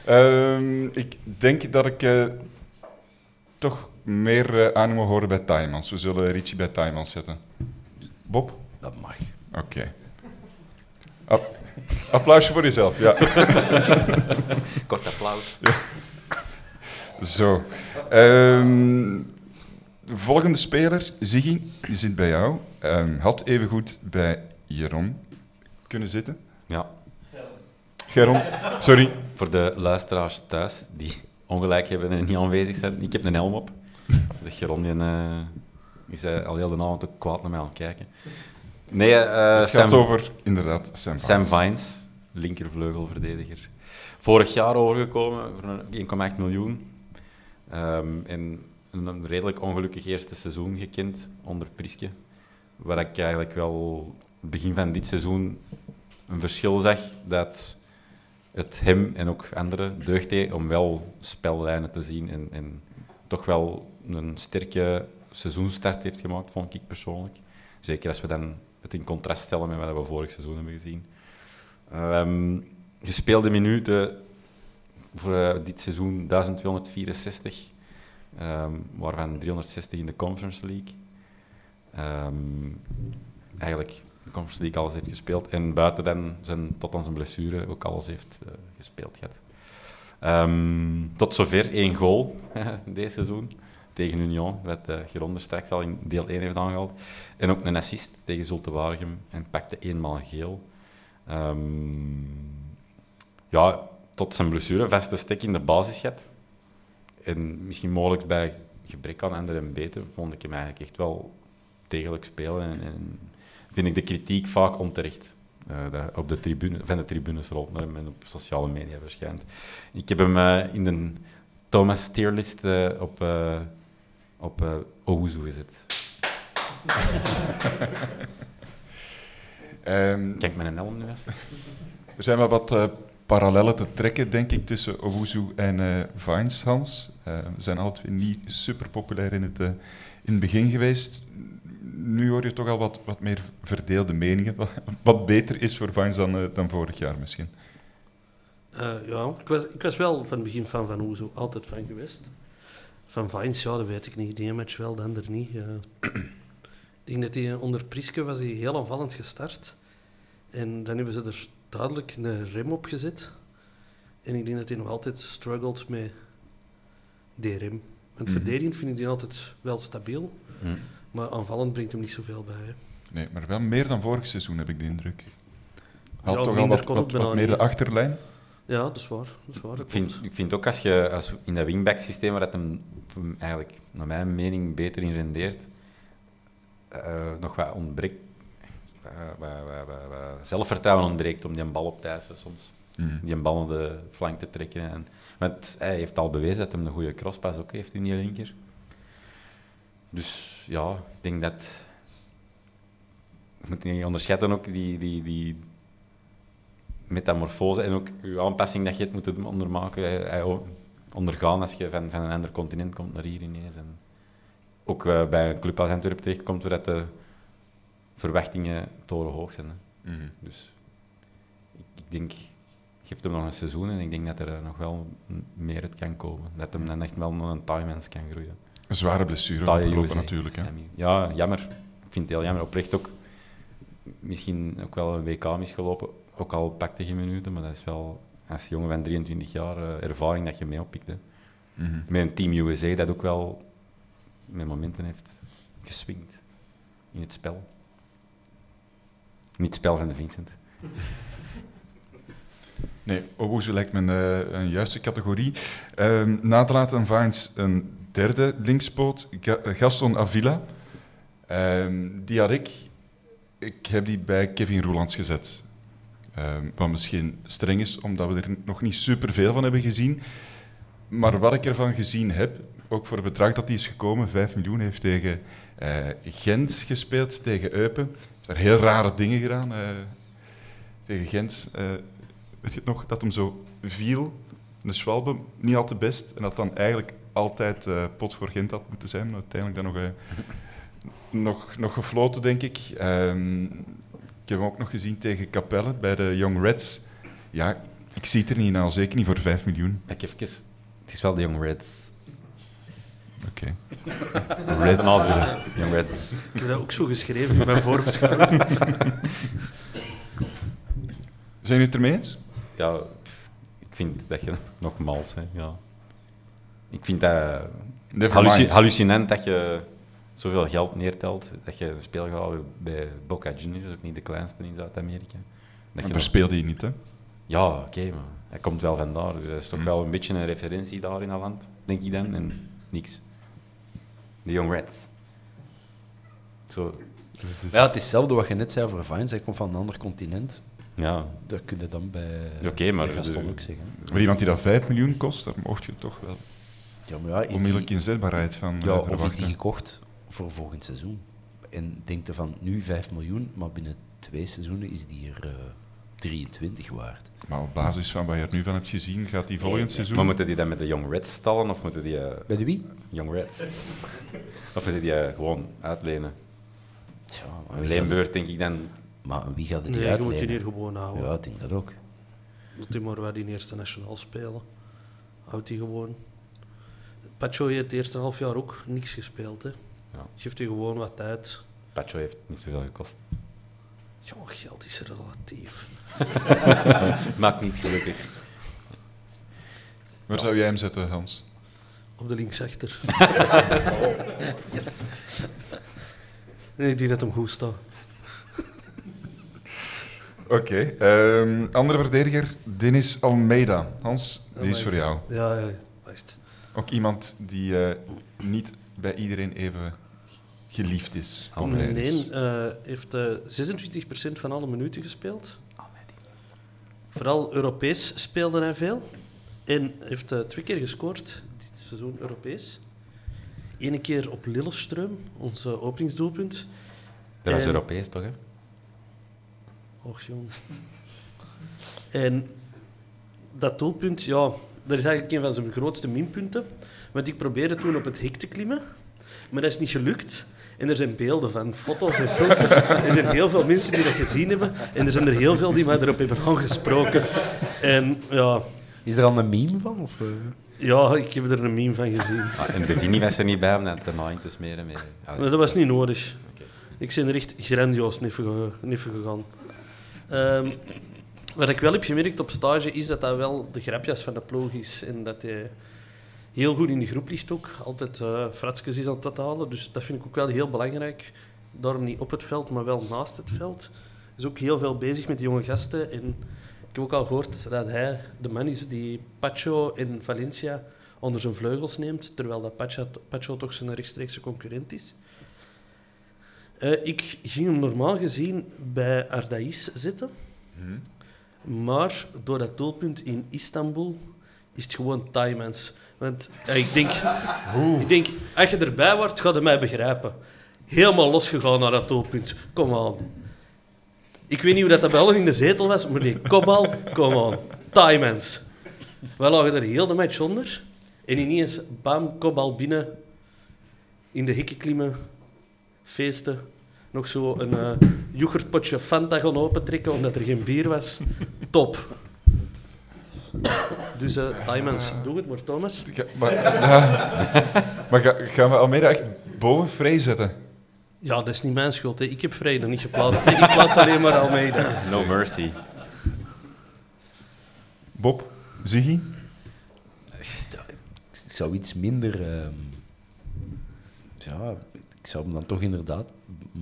Ehm, ik denk dat ik eh, toch meer aan moet horen bij Timans. We zullen Richie bij Timans zetten. Bob? Dat mag. Oké. Ap- applausje voor jezelf, ja. Kort applaus. Zo. Ehm, de volgende speler, Ziggy, die zit bij jou. Ehm, had evengoed bij Jeroen kunnen zitten. Ja. Geron, sorry. Voor de luisteraars thuis die ongelijk hebben en niet aanwezig zijn, ik heb een helm op. De Geron die, eh, is al heel de avond ook kwaad naar mij aan het kijken. Nee, eh, Het gaat over, inderdaad, Sam Sam Vines. Linkervleugelverdediger. Vorig jaar overgekomen voor een 1,8 miljoen. Ehm, en een redelijk ongelukkig eerste seizoen gekend onder Priske. Waar ik eigenlijk wel het begin van dit seizoen een verschil zag dat het hem en ook anderen deugd deed om wel spellijnen te zien en, en toch wel een sterke seizoenstart heeft gemaakt, vond ik persoonlijk. Zeker als we dan het in contrast stellen met wat we vorig seizoen hebben gezien. Ehm, gespeelde minuten voor eh, dit seizoen 1264, ehm, waarvan 360 in de Conference League. Ehm, eigenlijk de Conference League alles heeft gespeeld en buiten dan zijn, tot aan zijn blessure ook alles heeft eh, gespeeld gehad. Tot zover één goal deze seizoen tegen Union, wat uh, Geronde straks al in deel 1 heeft aangehaald. En ook een assist tegen Zulte Waregem en pakte eenmaal geel. Ehm, ja, tot zijn blessure, vaste stek in de basis. En misschien mogelijk bij gebrek aan andere en beter, vond ik hem eigenlijk echt wel degelijk spelen. En, vind ik de kritiek vaak onterecht. Dat op de tribune, van de tribunes rond en op sociale media verschijnt. Ik heb hem uh, in de Thomas tierlist op, op uh, Owuzu gezet. um, Kijk mijn helm nu eens. Er zijn wel wat uh, parallellen te trekken, denk ik, tussen Owuzu en uh, Vines, Hans. Uh, we zijn alle twee niet super populair in het, in het begin geweest. Nu hoor je toch al wat, wat meer verdeelde meningen. Wat, wat beter is voor Vines dan, dan vorig jaar misschien. ja, ik was, ik was wel van het begin fan van Owuzu, altijd fan geweest. Van Vines, ja, dat weet ik niet. Die match wel, de ander niet. Ik denk dat hij onder Priske was hij heel aanvallend gestart. En dan hebben ze er duidelijk een rem op gezet. En ik denk dat hij nog altijd struggelt met die rem. Want Mhm. verdedigend vind ik die altijd wel stabiel. Mm. Maar aanvallend brengt hem niet zoveel bij. Hè. Nee, maar wel meer dan vorig seizoen, heb ik de indruk. Had Ja, toch al wat, meer niet. de achterlijn. Ja, dat is waar. Dat is waar dat Ik vind, ik vind ook als je als in dat wingback-systeem, waar dat hem eigenlijk, naar mijn mening, beter in rendeert, eh, nog wat ontbreekt. eh, wat, wat- wat- wat zelfvertrouwen ontbreekt om die een bal op te eisen soms. Mhm. Die een bal naar de flank te trekken. En, want hij heeft al bewezen dat hij een goede crosspas ook heeft in die linker. Dus ja, ik denk dat. Je moet niet onderschatten ook die, die, die metamorfose en ook je aanpassing dat je het moet ondermaken, eh, eh, ondergaan als je van, van een ander continent komt naar hier ineens. En ook eh, bij een club als Antwerpen terechtkomt, waar dat de verwachtingen torenhoog zijn. Hè. Mhm. Dus ik, ik denk, geef hem nog een seizoen en ik denk dat er nog wel meer uit kan komen. Dat hem dan echt wel naar een taai mens kan groeien. Een zware blessure opgelopen natuurlijk. Hè. Ja, jammer. Ik vind het heel jammer. Oprecht ook misschien ook wel een WK misgelopen. Ook al pakte je minuten, maar dat is wel als jongen van 23 jaar eh, ervaring dat je mee oppikt. Hè. Mhm. Met een Team USA dat ook wel met momenten heeft geswingd in het spel. Niet het spel van de Vincent. Nee, Obozu lijkt me een, eh, een juiste categorie. Ehm na te laten Vines een derde linkspoot, Ga- Gaston Avila. Ehm, die had ik, ik heb die bij Kevin Roelands gezet. Ehm, wat misschien streng is, omdat we er nog niet superveel van hebben gezien. Maar wat ik ervan gezien heb, ook voor het bedrag dat hij is gekomen, 5 miljoen, heeft tegen eh, Gent gespeeld, tegen Eupen. Heeft daar heel rare dingen gedaan. eh, tegen Gent, eh, weet je nog, dat hem zo viel, de Schwalbe, niet al te best. En dat dan eigenlijk altijd pot voor Gent had moeten zijn, maar uiteindelijk dan nog, nog, nog gefloten, denk ik. Ehm, ik heb hem ook nog gezien tegen Capelle bij de Young Reds. Ja, ik zie het er niet naar, zeker niet voor 5 miljoen. Ik even, het is wel de Young Reds. Oké. Red. Young Reds. Ik heb dat ook zo geschreven in mijn vormschaal. Zijn jullie het ermee eens? Ja, ik vind dat je nogmaals, hè, ja. Ik vind dat halluci- hallucinant dat je zoveel geld neertelt, dat je een speel gaat houden bij Boca Juniors, ook niet de kleinste in Zuid-Amerika. Je daar speelde hij niet, hè? Ja, oké, maar hij komt wel vandaar. Dus dat is toch wel een beetje een referentie daar in dat land, denk ik dan. En niks. De Young Reds. Zo. Ja, het is hetzelfde wat je net zei over Vines. Hij komt van een ander continent. Ja. Dat kun je dan bij, Oké, maar bij Gaston de- ook zeggen. Maar iemand die dat 5 miljoen kost, daar mocht je toch wel Ja, maar ja, is onmiddellijk die, inzetbaarheid van ja, eh, of is die gekocht voor volgend seizoen? En denkt er van nu 5 miljoen, maar binnen twee seizoenen is die er eh, 23 waard. Maar op basis van wat je er nu van hebt gezien, gaat die volgend seizoen... Maar moeten die dan met de Young Reds stallen of moeten die... eh, Bij de wie? Young Reds. of moeten die eh, gewoon uitlenen? Tja, maar Een wie leenbeurt denk ik dan... gaat- Maar wie gaat het Nee, die je moet die uitlenen? hier gewoon houden. Ja, ik denk dat ook. Dat hij maar wat in eerste nationaal spelen. Houdt hij gewoon. Pacho heeft het eerste half jaar ook niks gespeeld. Hè. Ja. Geeft hij gewoon wat tijd. Pacho heeft niet zoveel gekost. Ja, geld is relatief. Maakt niet gelukkig. Waar zou jij hem zetten, Hans? Op de linksachter. yes. Nee, ik denk dat hem goed staat. Oké. ehm, andere verdediger, Dennis Almeida. Hans, die is voor jou. Ja, ja. Ook iemand die eh, niet bij iedereen even geliefd is. Nee, Almeida eh heeft eh 26% van alle minuten gespeeld. Vooral Europees speelde hij veel. En heeft eh, twee keer gescoord dit seizoen Europees. Eén keer op Lillestrøm, ons eh, openingsdoelpunt. Dat was En- Europees toch, hè? Och, jong. En dat doelpunt, ja, dat is eigenlijk een van zijn grootste minpunten. Want ik probeerde toen op het hek te klimmen, maar dat is niet gelukt. En er zijn beelden van, foto's en filmpjes. Er zijn heel veel mensen die dat gezien hebben. En er zijn er heel veel die mij erop hebben aangesproken. En ja, Is er al een meme van? Of, eh? ja ik heb er een meme van gezien. Ah, en de Vini was er niet bij om dat daarna in te smeren. Mee. Ah, Maar dat was niet nodig. Ik ben er echt grandioos neffen gegaan. Ehm, wat ik wel heb gemerkt op stage is dat dat wel de grapjas van de ploeg is. En dat hij heel goed in de groep ligt ook. Altijd eh fratsjes is aan het halen. Dus dat vind ik ook wel heel belangrijk. Daarom niet op het veld, maar wel naast het veld. Hij is ook heel veel bezig met de jonge gasten. En ik heb ook al gehoord dat hij de man is die Pacho en Valencia onder zijn vleugels neemt. Terwijl dat Pacho, Pacho toch zijn rechtstreekse concurrent is. Eh, ik ging hem normaal gezien bij Ardais zitten. Maar door dat doelpunt in Istanbul is het gewoon Taimans. Want ik, denk, ik denk, als je erbij wordt, gaat je mij begrijpen. Helemaal losgegaan naar dat doelpunt. Kom aan. Ik weet niet hoe dat, bij allen in de zetel was, maar nee, kopbal, kom aan. Taimans. We lagen er heel de match onder. En ineens, bam, kopbal binnen. In de hekken klimmen. Feesten. Nog zo een eh yoghurtpotje Fanta gaan opentrekken omdat er geen bier was. Top. Dus, uh, doe het maar, Thomas. Ga- maar ja. maar ga- gaan we Almeida echt boven vrij zetten? Ja, dat is niet mijn schuld. Hè. Ik heb vrij nog niet geplaatst. hè. Ik plaats alleen maar Almeida. No mercy. Bob, Ziggy? Ik zou iets minder. ehm, ja, ik zou hem dan toch inderdaad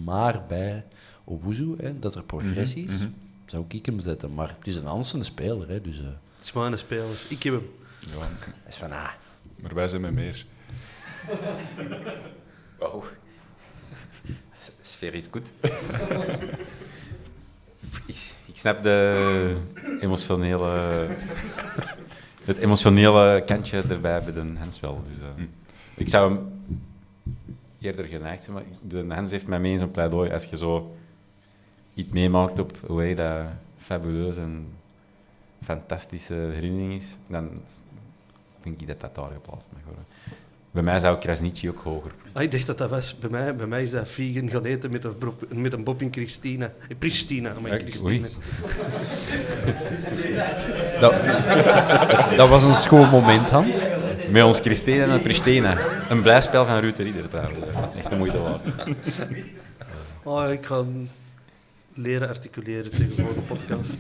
maar bij Obuzu, hè, dat er progressie is, Mhm, zou ik hem zetten. Maar het is een Hansende speler, hè, dus. eh Het is mijn speler. Ik heb hem. Ja, hij is van ah. maar wij zijn met meer. Wow. S- Sfeer is goed. ik, ik snap de emotionele, het emotionele kantje erbij bij de Hens wel. Dus, eh, Ik zou hem eerder geneigd zijn, maar de Hens heeft mij mee in zo'n pleidooi. Als je zo iets meemaakt op hoe dat fabuleus en fantastische herinnering is, dan denk ik dat dat daar geplaatst mag worden. Bij mij zou Krasniqi ook hoger Ah, ik dacht dat dat was. Bij mij, bij mij is dat vegan gaan eten met een, met een bob in Christina. Eh, Pristina, maar Eh, Christina. oei. Dat, dat was een schoon moment, Hans. Met ons Christina en Pristina. Een blij spel van Ruud de Ridder trouwens. Echt de moeite waard. Oh, ik ga leren articuleren tegen de volgende podcast.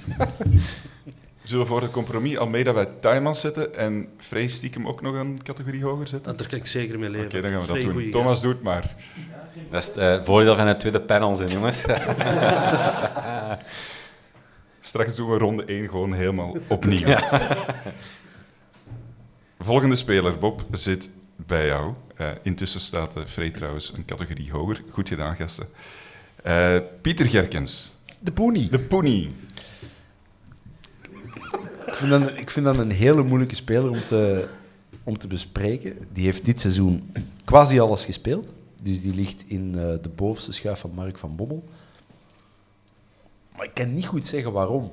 Zullen we voor het compromis Almeida bij Taimans zetten en Vrij stiekem ook nog een categorie hoger zetten? Daar kan ik zeker mee leven. Oké, dan gaan we dat doen. Thomas gast. doet maar. Dat is het eh, voordeel van het tweede panel, zijn jongens. Straks doen we ronde 1 gewoon helemaal opnieuw. Volgende speler, Bob, zit bij jou. Eh, intussen staat uh, Frey trouwens een categorie hoger. Goed gedaan, gasten. Eh, Pieter Gerkens. De Poenie. De Poenie. Ik vind, dat, ik vind dat een hele moeilijke speler om te, om te bespreken. Die heeft dit seizoen quasi alles gespeeld. Dus die ligt in eh, de bovenste schuif van Mark van Bommel. Maar ik kan niet goed zeggen waarom.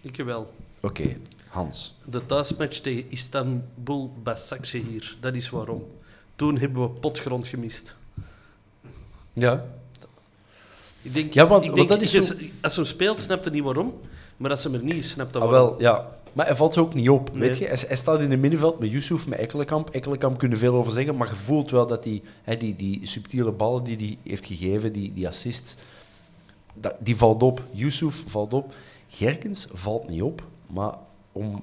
Ik wel. Oké, Hans. De thuismatch tegen Istanbul hier. Dat is waarom. Toen hebben we potgrond gemist. Ja. Ik denk, Ja, want- ik want denk dat is je- zo- als hem speelt, snapt hij niet waarom. Maar als ze hem er niet snapt Ah, wel, ja. Maar hij valt zo ook niet op. Nee. Weet je? Hij, hij staat in het middenveld met Yusuf, met Ekkelenkamp. Ekkelenkamp kunnen veel over zeggen, maar je voelt wel dat die, hè, die, die subtiele ballen die hij heeft gegeven, die, die assist, dat, die valt op. Yusuf valt op. Gerkens valt niet op, maar om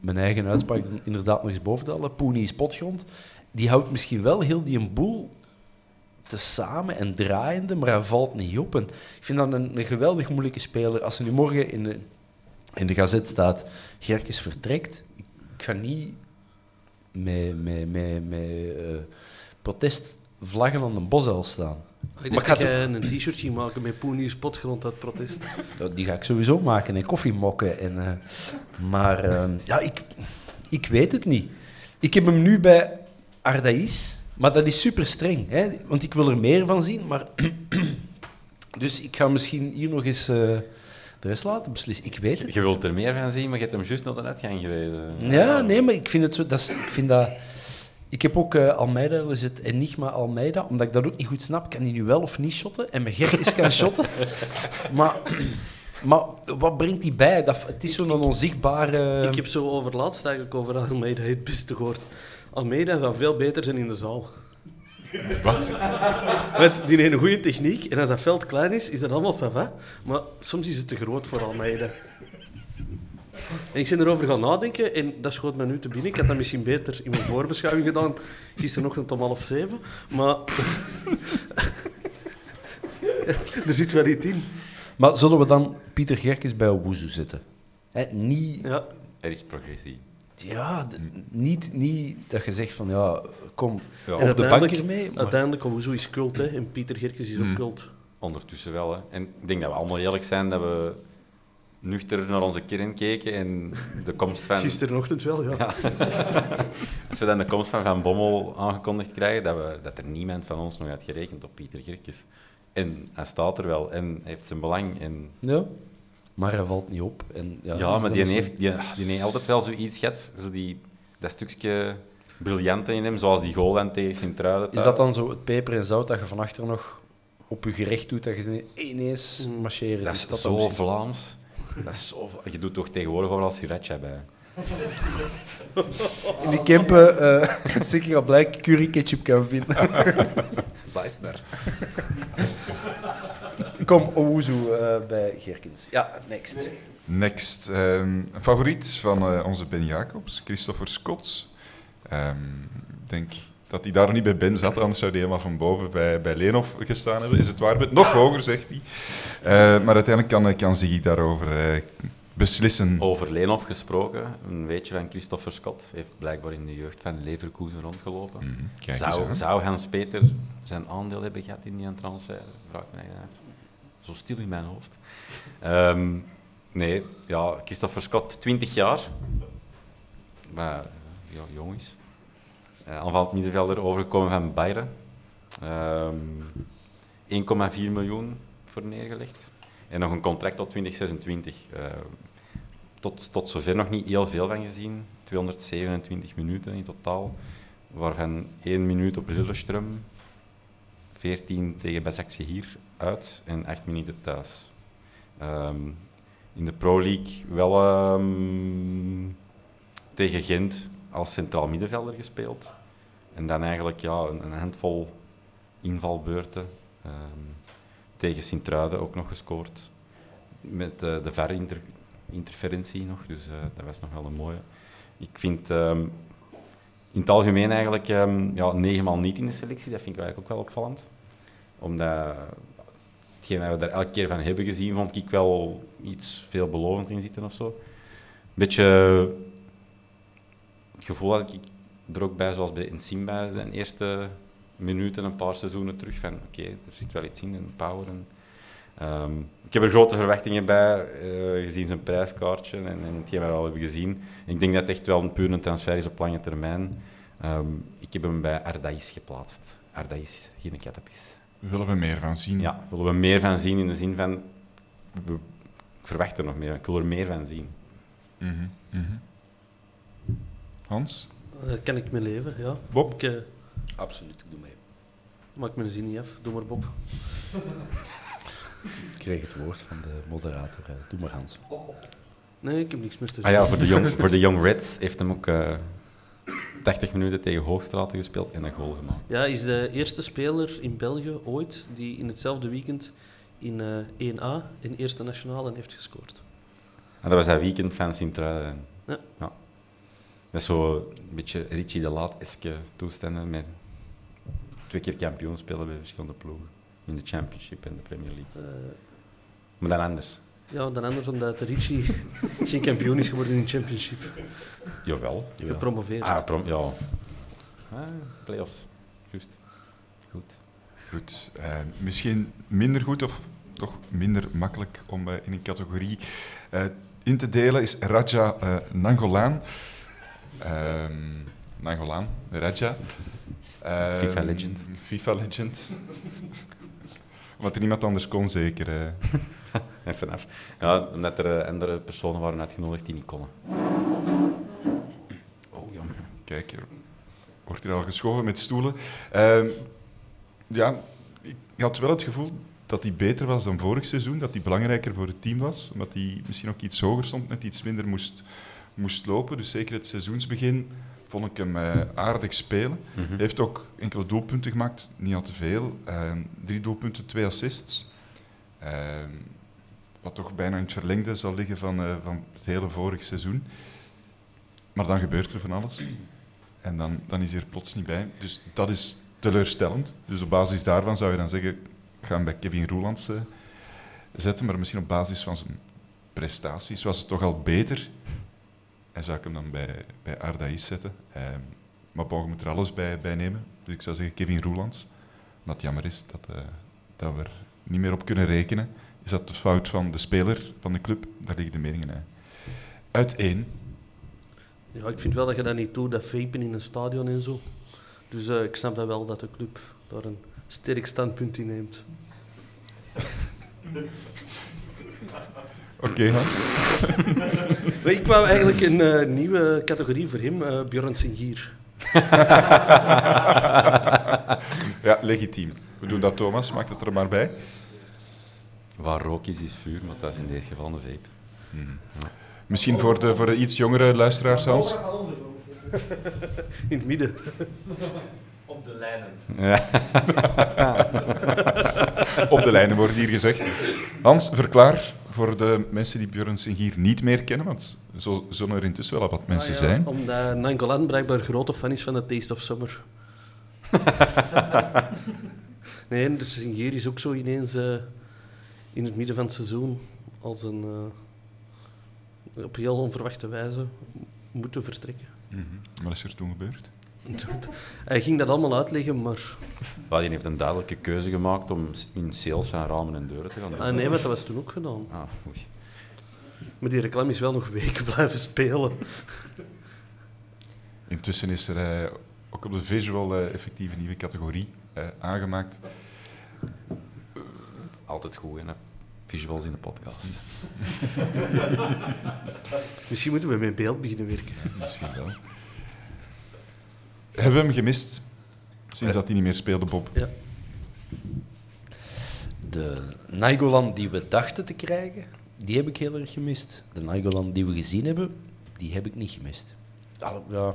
mijn eigen uitspraak inderdaad nog eens boven te halen, Poenie is potgrond, die houdt misschien wel heel die een boel te samen en draaiende, maar hij valt niet op. En ik vind dat een, een geweldig moeilijke speler. Als er nu morgen in de, in de gazet staat, Gerkes vertrekt, ik ga niet met, met, met, met eh, protestvlaggen aan de bosuil staan. Ik Maar ik dat ga een t-shirt ging maken met Poenies potgrond uit protest. Dat- Die ga ik sowieso maken en koffiemokken. En, eh, maar eh, ja, ik, ik weet het niet. Ik heb hem nu bij Ardaïs, maar dat is super streng. Hè? Want ik wil er meer van zien. Maar dus ik ga misschien hier nog eens eh, de rest laten beslissen. Ik weet het. Je wilt er meer van zien, maar je hebt hem juist naar de uitgang gewezen. Ja, nee, maar ik vind het zo. Dat is, ik vind dat. Ik heb ook eh, Almeida, is het Enigma Almeida, omdat ik dat ook niet goed snap. Kan hij nu wel of niet shotten? En mijn Gerkes kan shotten. Maar, maar wat brengt hij bij? Dat, het is zo'n onzichtbare... Ik heb zo over laatst eigenlijk over Almeida het beste gehoord. Almeida zou veel beter zijn in de zaal. Wat? Met die een goede techniek en als dat veld klein is, is dat allemaal ça va. Maar soms is het te groot voor Almeida. En ik ben erover gaan nadenken en dat schoot me nu te binnen. Ik had dat misschien beter in mijn voorbeschouwing gedaan, gisterochtend om half zeven. Maar er zit wel iets in. Maar zullen we dan Pieter Gerkes bij Obuzu zetten? Hè, niet, Ja. Er is progressie. Ja, d- niet, niet dat je zegt van ja, kom Ja, op de bank uiteindelijk- ermee. maar- Uiteindelijk, Owuzu is cult, hè. En Pieter Gerkes is ook Hmm. cult. Ondertussen wel. Hè. En ik denk dat we allemaal eerlijk zijn dat we nuchter naar onze kern keken en de komst van... Gisterochtend wel, ja. Als we dan de komst van Van Bommel aangekondigd krijgen, dat, we, dat er niemand van ons nog had gerekend op Pieter Gerkes. En hij staat er wel en hij heeft zijn belang. En, Ja, maar hij valt niet op. En, ja, ja, maar die heeft, die, die heeft altijd wel zoiets gehad. Zo die, dat stukje briljante in hem, zoals die goal dan tegen Sint-Truiden. Is dat dan zo het peper en zout dat je van achter nog op je gerecht doet, dat je ineens Mm. marcheren? Dat Is dat zo misschien- Vlaams. Dat is zo, je doet toch tegenwoordig overal sriracha bij. In die Kempen, eh zeker al blij curry ketchup kan vinden. Zeisner. Kom, Owoezu eh bij Gerkens. Ja, next. Next. ehm, een favoriet van eh, onze Ben Jacobs, Christopher Scotts. Ehm, Ik denk dat hij daar nog niet bij Ben zat, anders zou hij helemaal van boven bij, bij Leenhoff gestaan hebben. Is het waar? Ben? Nog hoger, zegt hij. Eh, maar uiteindelijk kan, kan Ziggy daarover eh, beslissen. Over Leenhoff gesproken, een weetje van Christopher Scott heeft blijkbaar in de jeugd van Leverkusen rondgelopen. Eens zou, zou Hans-Peter zijn aandeel hebben gehad in die transfer? Vraag ik me eigenlijk af. Zo stil in mijn hoofd. Ehm, nee, ja, Christopher Scott, 20 jaar. Maar ja, jong is. Uh, aanvallend middenvelder overgekomen van Bayern. Ehm 1,4 miljoen voor neergelegd. En nog een contract tot 2026. Eh, tot, tot zover nog niet heel veel van gezien. 227 minuten in totaal. Waarvan 1 minuut op Lillestrøm, 14 tegen Bezakse hier uit en 8 minuten thuis. Ehm, in de Pro League wel ehm, tegen Gent als centraal middenvelder gespeeld. En dan eigenlijk ja, een, handvol invalbeurten. Ehm, tegen Sint-Truiden ook nog gescoord. Met eh, de VAR-interferentie nog, dus eh, dat was nog wel een mooie. Ik vind in het algemeen eigenlijk ehm, ja, negenmaal niet in de selectie, dat vind ik eigenlijk ook wel opvallend. Omdat hetgeen wat we er elke keer van hebben gezien, vond ik wel iets veelbelovend in zitten of zo. Een beetje het gevoel had ik er ook bij, zoals bij Simba, de eerste minuten, een paar seizoenen terug, van oké, er zit wel iets in, en power. Ehm, ik heb er grote verwachtingen bij, eh, gezien zijn prijskaartje en, en hetgeen we al hebben gezien. En ik denk dat het echt wel een puur een transfer is op lange termijn. Ehm, ik heb hem bij Ardaïs geplaatst. Ardaïs, geen katapis. Willen we meer van zien? Ja, willen we meer van zien in de zin van, we, ik verwacht er nog meer, ik wil er meer van zien. Mhm, mhm. Hans? Daar kan ik mee leven, ja. Bob? Ik, eh, Absoluut, ik doe mee. maak mijn zin niet af. Doe maar, Bob. Ik kreeg het woord van de moderator. eh, Doe maar, Hans. Nee, ik heb niks meer te Ah zeggen. ja, voor de Young, voor de young Reds heeft hem ook eh 80 minuten tegen Hoogstraten gespeeld en een goal gemaakt. Ja, is de eerste speler in België ooit die in hetzelfde weekend in eh 1A in Eerste Nationale heeft gescoord. En dat was dat weekend van Sint-Truiden. Ja. Met zo een beetje Richie de Laat-eske toestanden met twee keer kampioen spelen bij verschillende ploegen. In de Championship en de Premier League. Eh, Maar dan anders. Ja, dan anders omdat Ricci geen kampioen is geworden in de Championship. Jawel. Gepromoveerd. Ah, prom ja. Ah, playoffs. Juist. Goed. Goed. eh, misschien minder goed of toch minder makkelijk om eh, in een categorie eh, in te delen is Raja eh, Nangolaan. Ehm, Nangolaan, Raja. Ehm, FIFA legend. FIFA legend. Wat er niemand anders kon, zeker. Even af. Ja, omdat er eh, andere personen waren uitgenodigd die niet konden. Oh, jammer. Kijk, er wordt hier al geschoven met stoelen. Ehm, ja, ik had wel het gevoel dat hij beter was dan vorig seizoen, dat hij belangrijker voor het team was, omdat hij misschien ook iets hoger stond, net iets minder moest, moest lopen. Dus zeker het seizoensbegin vond ik hem eh, aardig spelen. Mhm. Heeft ook enkele doelpunten gemaakt, niet al te veel. Ehm, drie doelpunten, twee assists. Ehm, wat toch bijna in het verlengde zal liggen van, eh, van het hele vorige seizoen. Maar dan gebeurt er van alles. En dan, dan is hij er plots niet bij. Dus dat is teleurstellend. Dus op basis daarvan zou je dan zeggen, ik ga hem bij Kevin Roelands eh, zetten. Maar misschien op basis van zijn prestaties was het toch al beter. En zou ik hem dan bij, bij Ardaïs zetten. Eh, maar je moet er alles bij, bij nemen. Dus ik zou zeggen Kevin Roelands. Het jammer is dat, eh, dat we er niet meer op kunnen rekenen. Is dat de fout van de speler van de club? Daar liggen de meningen uit. Uiteen. Ja, ik vind wel dat je dat niet doet, dat vapen in een stadion en zo. Dus eh, ik snap dat wel dat de club daar een sterk standpunt in neemt. Oké. Maar ik wou eigenlijk een eh, nieuwe categorie voor hem, eh Bjorn Singier. ja, legitiem. We doen dat, Thomas. Maak het er maar bij. Waar rook is, is vuur, maar dat is in deze geval een vape. Misschien voor de, voor de iets jongere luisteraars, Hans. In het midden. Op de lijnen. Ja. Op de lijnen wordt hier gezegd. Hans, verklaar voor de mensen die Björn hier niet meer kennen, want zo zullen er intussen wel wat mensen Ah ja, zijn. Omdat Nangolan blijkbaar grote fan is van The Taste of Summer. nee, de Singier is ook zo ineens eh, in het midden van het seizoen als een eh, op heel onverwachte wijze moeten vertrekken. Mhm. Wat is er toen gebeurd? Hij ging dat allemaal uitleggen, maar Wel, die heeft een duidelijke keuze gemaakt om in sales van ramen en deuren te gaan doen. ah, nee, maar dat was toen ook gedaan. Ah, oei. Maar die reclame is wel nog weken blijven spelen. Intussen is er eh, ook op de visual eh, effectieve nieuwe categorie eh, aangemaakt. Altijd goed, hè? Visuals in de podcast. Misschien moeten we met beeld beginnen werken. Misschien wel. Hebben we hem gemist? Sinds dat hij niet meer speelde, Bob. Ja. De Nainggolan die we dachten te krijgen, die heb ik heel erg gemist. De Nainggolan die we gezien hebben, die heb ik niet gemist. Al- Ja,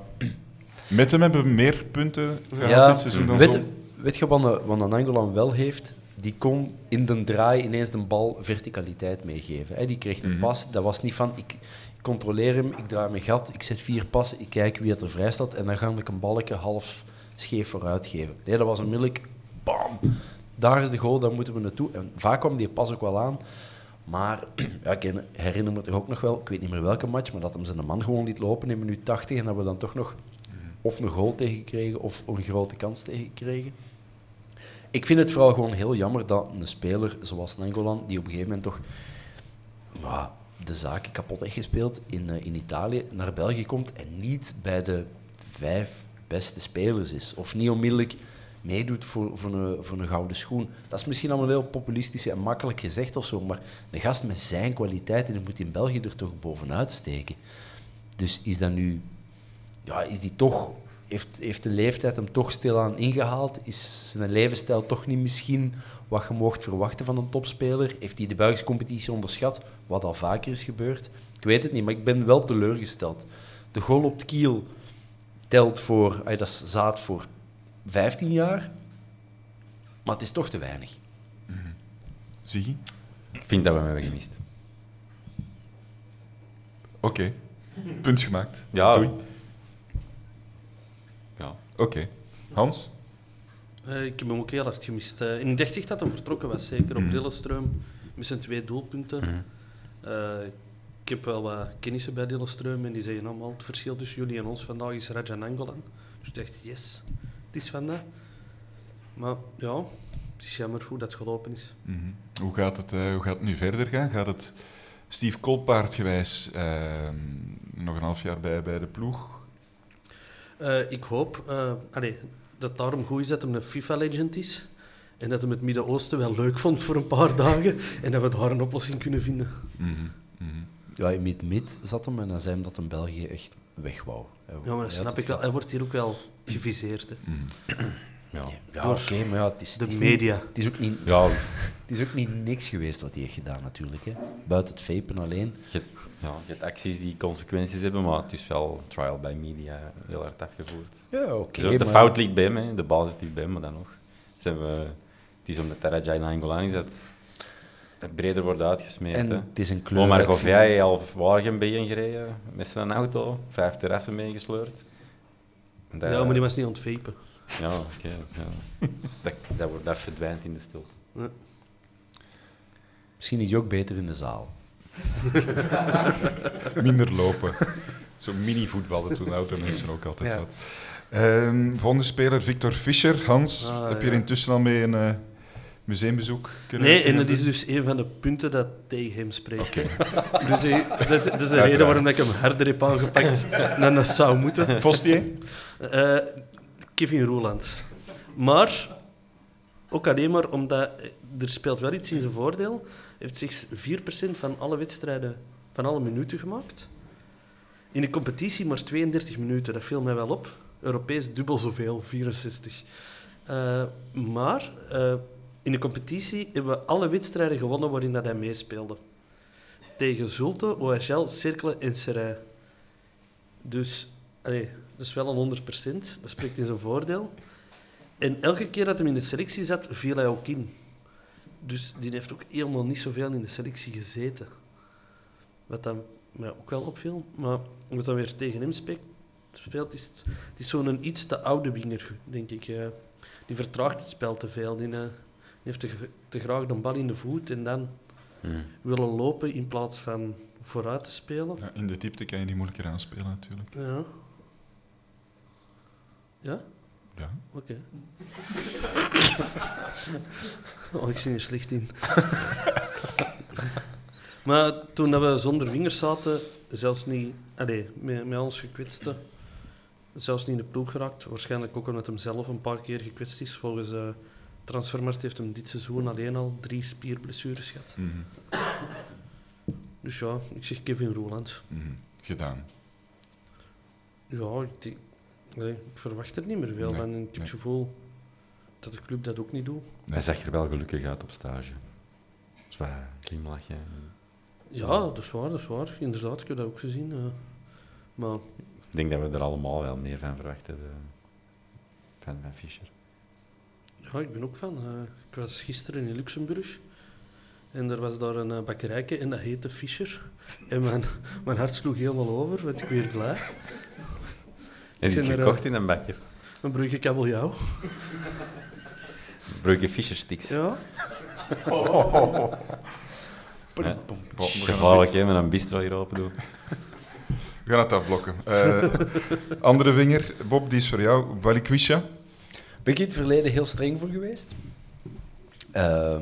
Met hem hebben we meer punten gehad dit seizoen dan weet, zo. weet je wat een, wat Nainggolan wel heeft? Die kon in de draai ineens de bal verticaliteit meegeven. Hè. Die kreeg een Mhm. pas. Dat was niet van, ik controleer hem, ik draai mijn gat, ik zet vier passen, ik kijk wie het er vrij staat en dan ga ik een balkje half scheef vooruit geven. Nee, dat was onmiddellijk, bam, daar is de goal, daar moeten we naartoe. En vaak kwam die pas ook wel aan. Maar ja, ik herinner me toch ook nog wel, ik weet niet meer welke match, maar dat hem zijn man gewoon liet lopen in minuut 80 en dat we dan toch nog of een goal tegenkregen of een grote kans tegenkregen. Ik vind het vooral gewoon heel jammer dat een speler zoals Nangolan, die op een gegeven moment toch de zaken kapot heeft gespeeld in, eh, in Italië, naar België komt en niet bij de vijf beste spelers is. Of niet onmiddellijk meedoet voor, voor, een, voor een gouden schoen. Dat is misschien allemaal heel populistisch en makkelijk gezegd of zo, maar een gast met zijn kwaliteiten die moet in België er toch bovenuit steken. Dus is dat nu ja, is die toch, heeft, heeft de leeftijd hem toch stilaan ingehaald? Is zijn levensstijl toch niet misschien wat je mocht verwachten van een topspeler? Heeft hij de Belgische competitie onderschat, wat al vaker is gebeurd? Ik weet het niet, maar ik ben wel teleurgesteld. De goal op het kiel telt voor, ay, dat is zaad voor 15 jaar, maar het is toch te weinig. Zie je? Ik vind dat we hem hebben gemist. Oké. Punt gemaakt. Ja. Doei. Oké. Hans? Eh, ik heb hem ook heel hard gemist. Eh, ik dacht echt dat hij vertrokken was, zeker op Mhm. Lillestrøm. Met zijn twee doelpunten. Mhm. Eh, ik heb wel wat kennissen bij Lillestrøm en die zeggen allemaal het verschil tussen jullie en ons vandaag is Rajan Angolan. Dus ik dacht, yes, het is van dat. Maar ja, het is jammer hoe dat gelopen is. Mhm. Hoe, gaat het, eh, hoe gaat het nu verder gaan? Gaat het Steve Kolpaard gewijs ehm, nog een half jaar bij, bij de ploeg? Eh, ik hoop eh, allee, dat het daarom goed is dat hij een FIFA-legend is. En dat hij het Midden-Oosten wel leuk vond voor een paar dagen. En dat we daar een oplossing kunnen vinden. Mhm, mhm. Ja, in mid-mid zat hem en dan zei hem dat hem België echt weg wou. Hij- Ja, maar dat snap ik wel. Hij wordt hier ook wel geviseerd. Hè. Mhm. Ja. Ja, Door oké, maar ja, het is, de het is media. Niet, het, is ook niet, Ja, het is ook niet niks geweest wat hij heeft gedaan, natuurlijk. Hè. Buiten het vapen alleen. je, ja, je hebt acties die consequenties hebben, maar het is wel trial by media heel hard afgevoerd. Ja, oké. Dus de maar- fout ligt bij hem, hè. de basis ligt bij hem, maar dan nog. Ze hebben, het is omdat Tarajai Nainggolan is dat het breder wordt uitgesmeerd. En hè. het is een kleur. Omar Govij al Waregem gereden met zijn auto, vijf terrassen meegesleurd. Dat- Ja, maar die was niet aan het vapen. Ja, oké. ja. dat, dat, wordt- dat verdwijnt in de stilte. Misschien is hij ook beter in de zaal. Minder lopen. Zo mini-voetballen toen oudere mensen ook altijd Ja. wat. Ehm, volgende speler, Victor Fischer. Hans, Ah, heb je er ja. intussen al mee een eh, museumbezoek kunnen Nee, en dat is doen? dus een van de punten dat tegen hem spreekt. Dus hij- dat, dat is de reden waarom ik hem harder heb aangepakt dan dat zou moeten. Fostier? Eh, Kevin Roeland. Maar ook alleen maar omdat eh, er speelt wel iets in zijn voordeel. Heeft slechts 4% van alle wedstrijden, van alle minuten gemaakt. In de competitie maar 32 minuten, dat viel mij wel op. Europees dubbel zoveel, 64. Eh, maar eh, in de competitie hebben we alle wedstrijden gewonnen waarin dat hij meespeelde. Tegen Zulte, OHL, Cercle en Serij. Dus allee, dat is wel een 100%. Dat spreekt in zijn voordeel. En elke keer dat hij in de selectie zat, viel hij ook in. Dus die heeft ook helemaal niet zoveel in de selectie gezeten. Wat dan mij ook wel opviel. Maar wat dan weer tegen hem speelt, speelt is het, het is zo'n iets te oude winger, denk ik. die vertraagt het spel te veel. Die, eh, die heeft te, te graag de bal in de voet en dan Hmm. willen lopen in plaats van vooruit te spelen. Ja, in de diepte kan je die moeilijker aanspelen natuurlijk. Ja. Ja? Ja. Oké. oh, ik zie er slecht in. maar toen dat we zonder wingers zaten, zelfs niet... Allee, met, met ons gekwetste, zelfs niet in de ploeg geraakt. Waarschijnlijk ook omdat hem zelf een paar keer gekwetst is. Volgens uh, Transfermarkt heeft hem dit seizoen alleen al drie spierblessures gehad. Mhm. Dus ja, ik zeg Kevin Roeland. Mhm. Gedaan. Ja, ik, denk- nee, ik verwacht er niet meer veel Nee, van. En Ik heb het gevoel dat de club dat ook niet doet. Hij zag er wel gelukkig uit op stage. Zwaar glimlachje. Ja, dat is waar, dat is waar. Inderdaad, ik heb dat ook gezien. eh. maar Ik denk dat we er allemaal wel meer van verwachten. eh, van, van Fischer. ja, ik ben ook van. eh, ik was gisteren in Luxemburg. En er was daar een bakkerijke en dat heette Fischer. En mijn, mijn hart sloeg helemaal over, werd ik weer blij. Die er, gekocht eh, in een bakje. Een brugge kabeljauw. Brugge Fischer sticks. Ja. Gevaarlijk, hè, met een bistro hier open doen. We gaan het afblokken. Eh, andere winger, Bob, die is voor jou. Balikwisha. Ben ik in het verleden heel streng voor geweest. Ehm,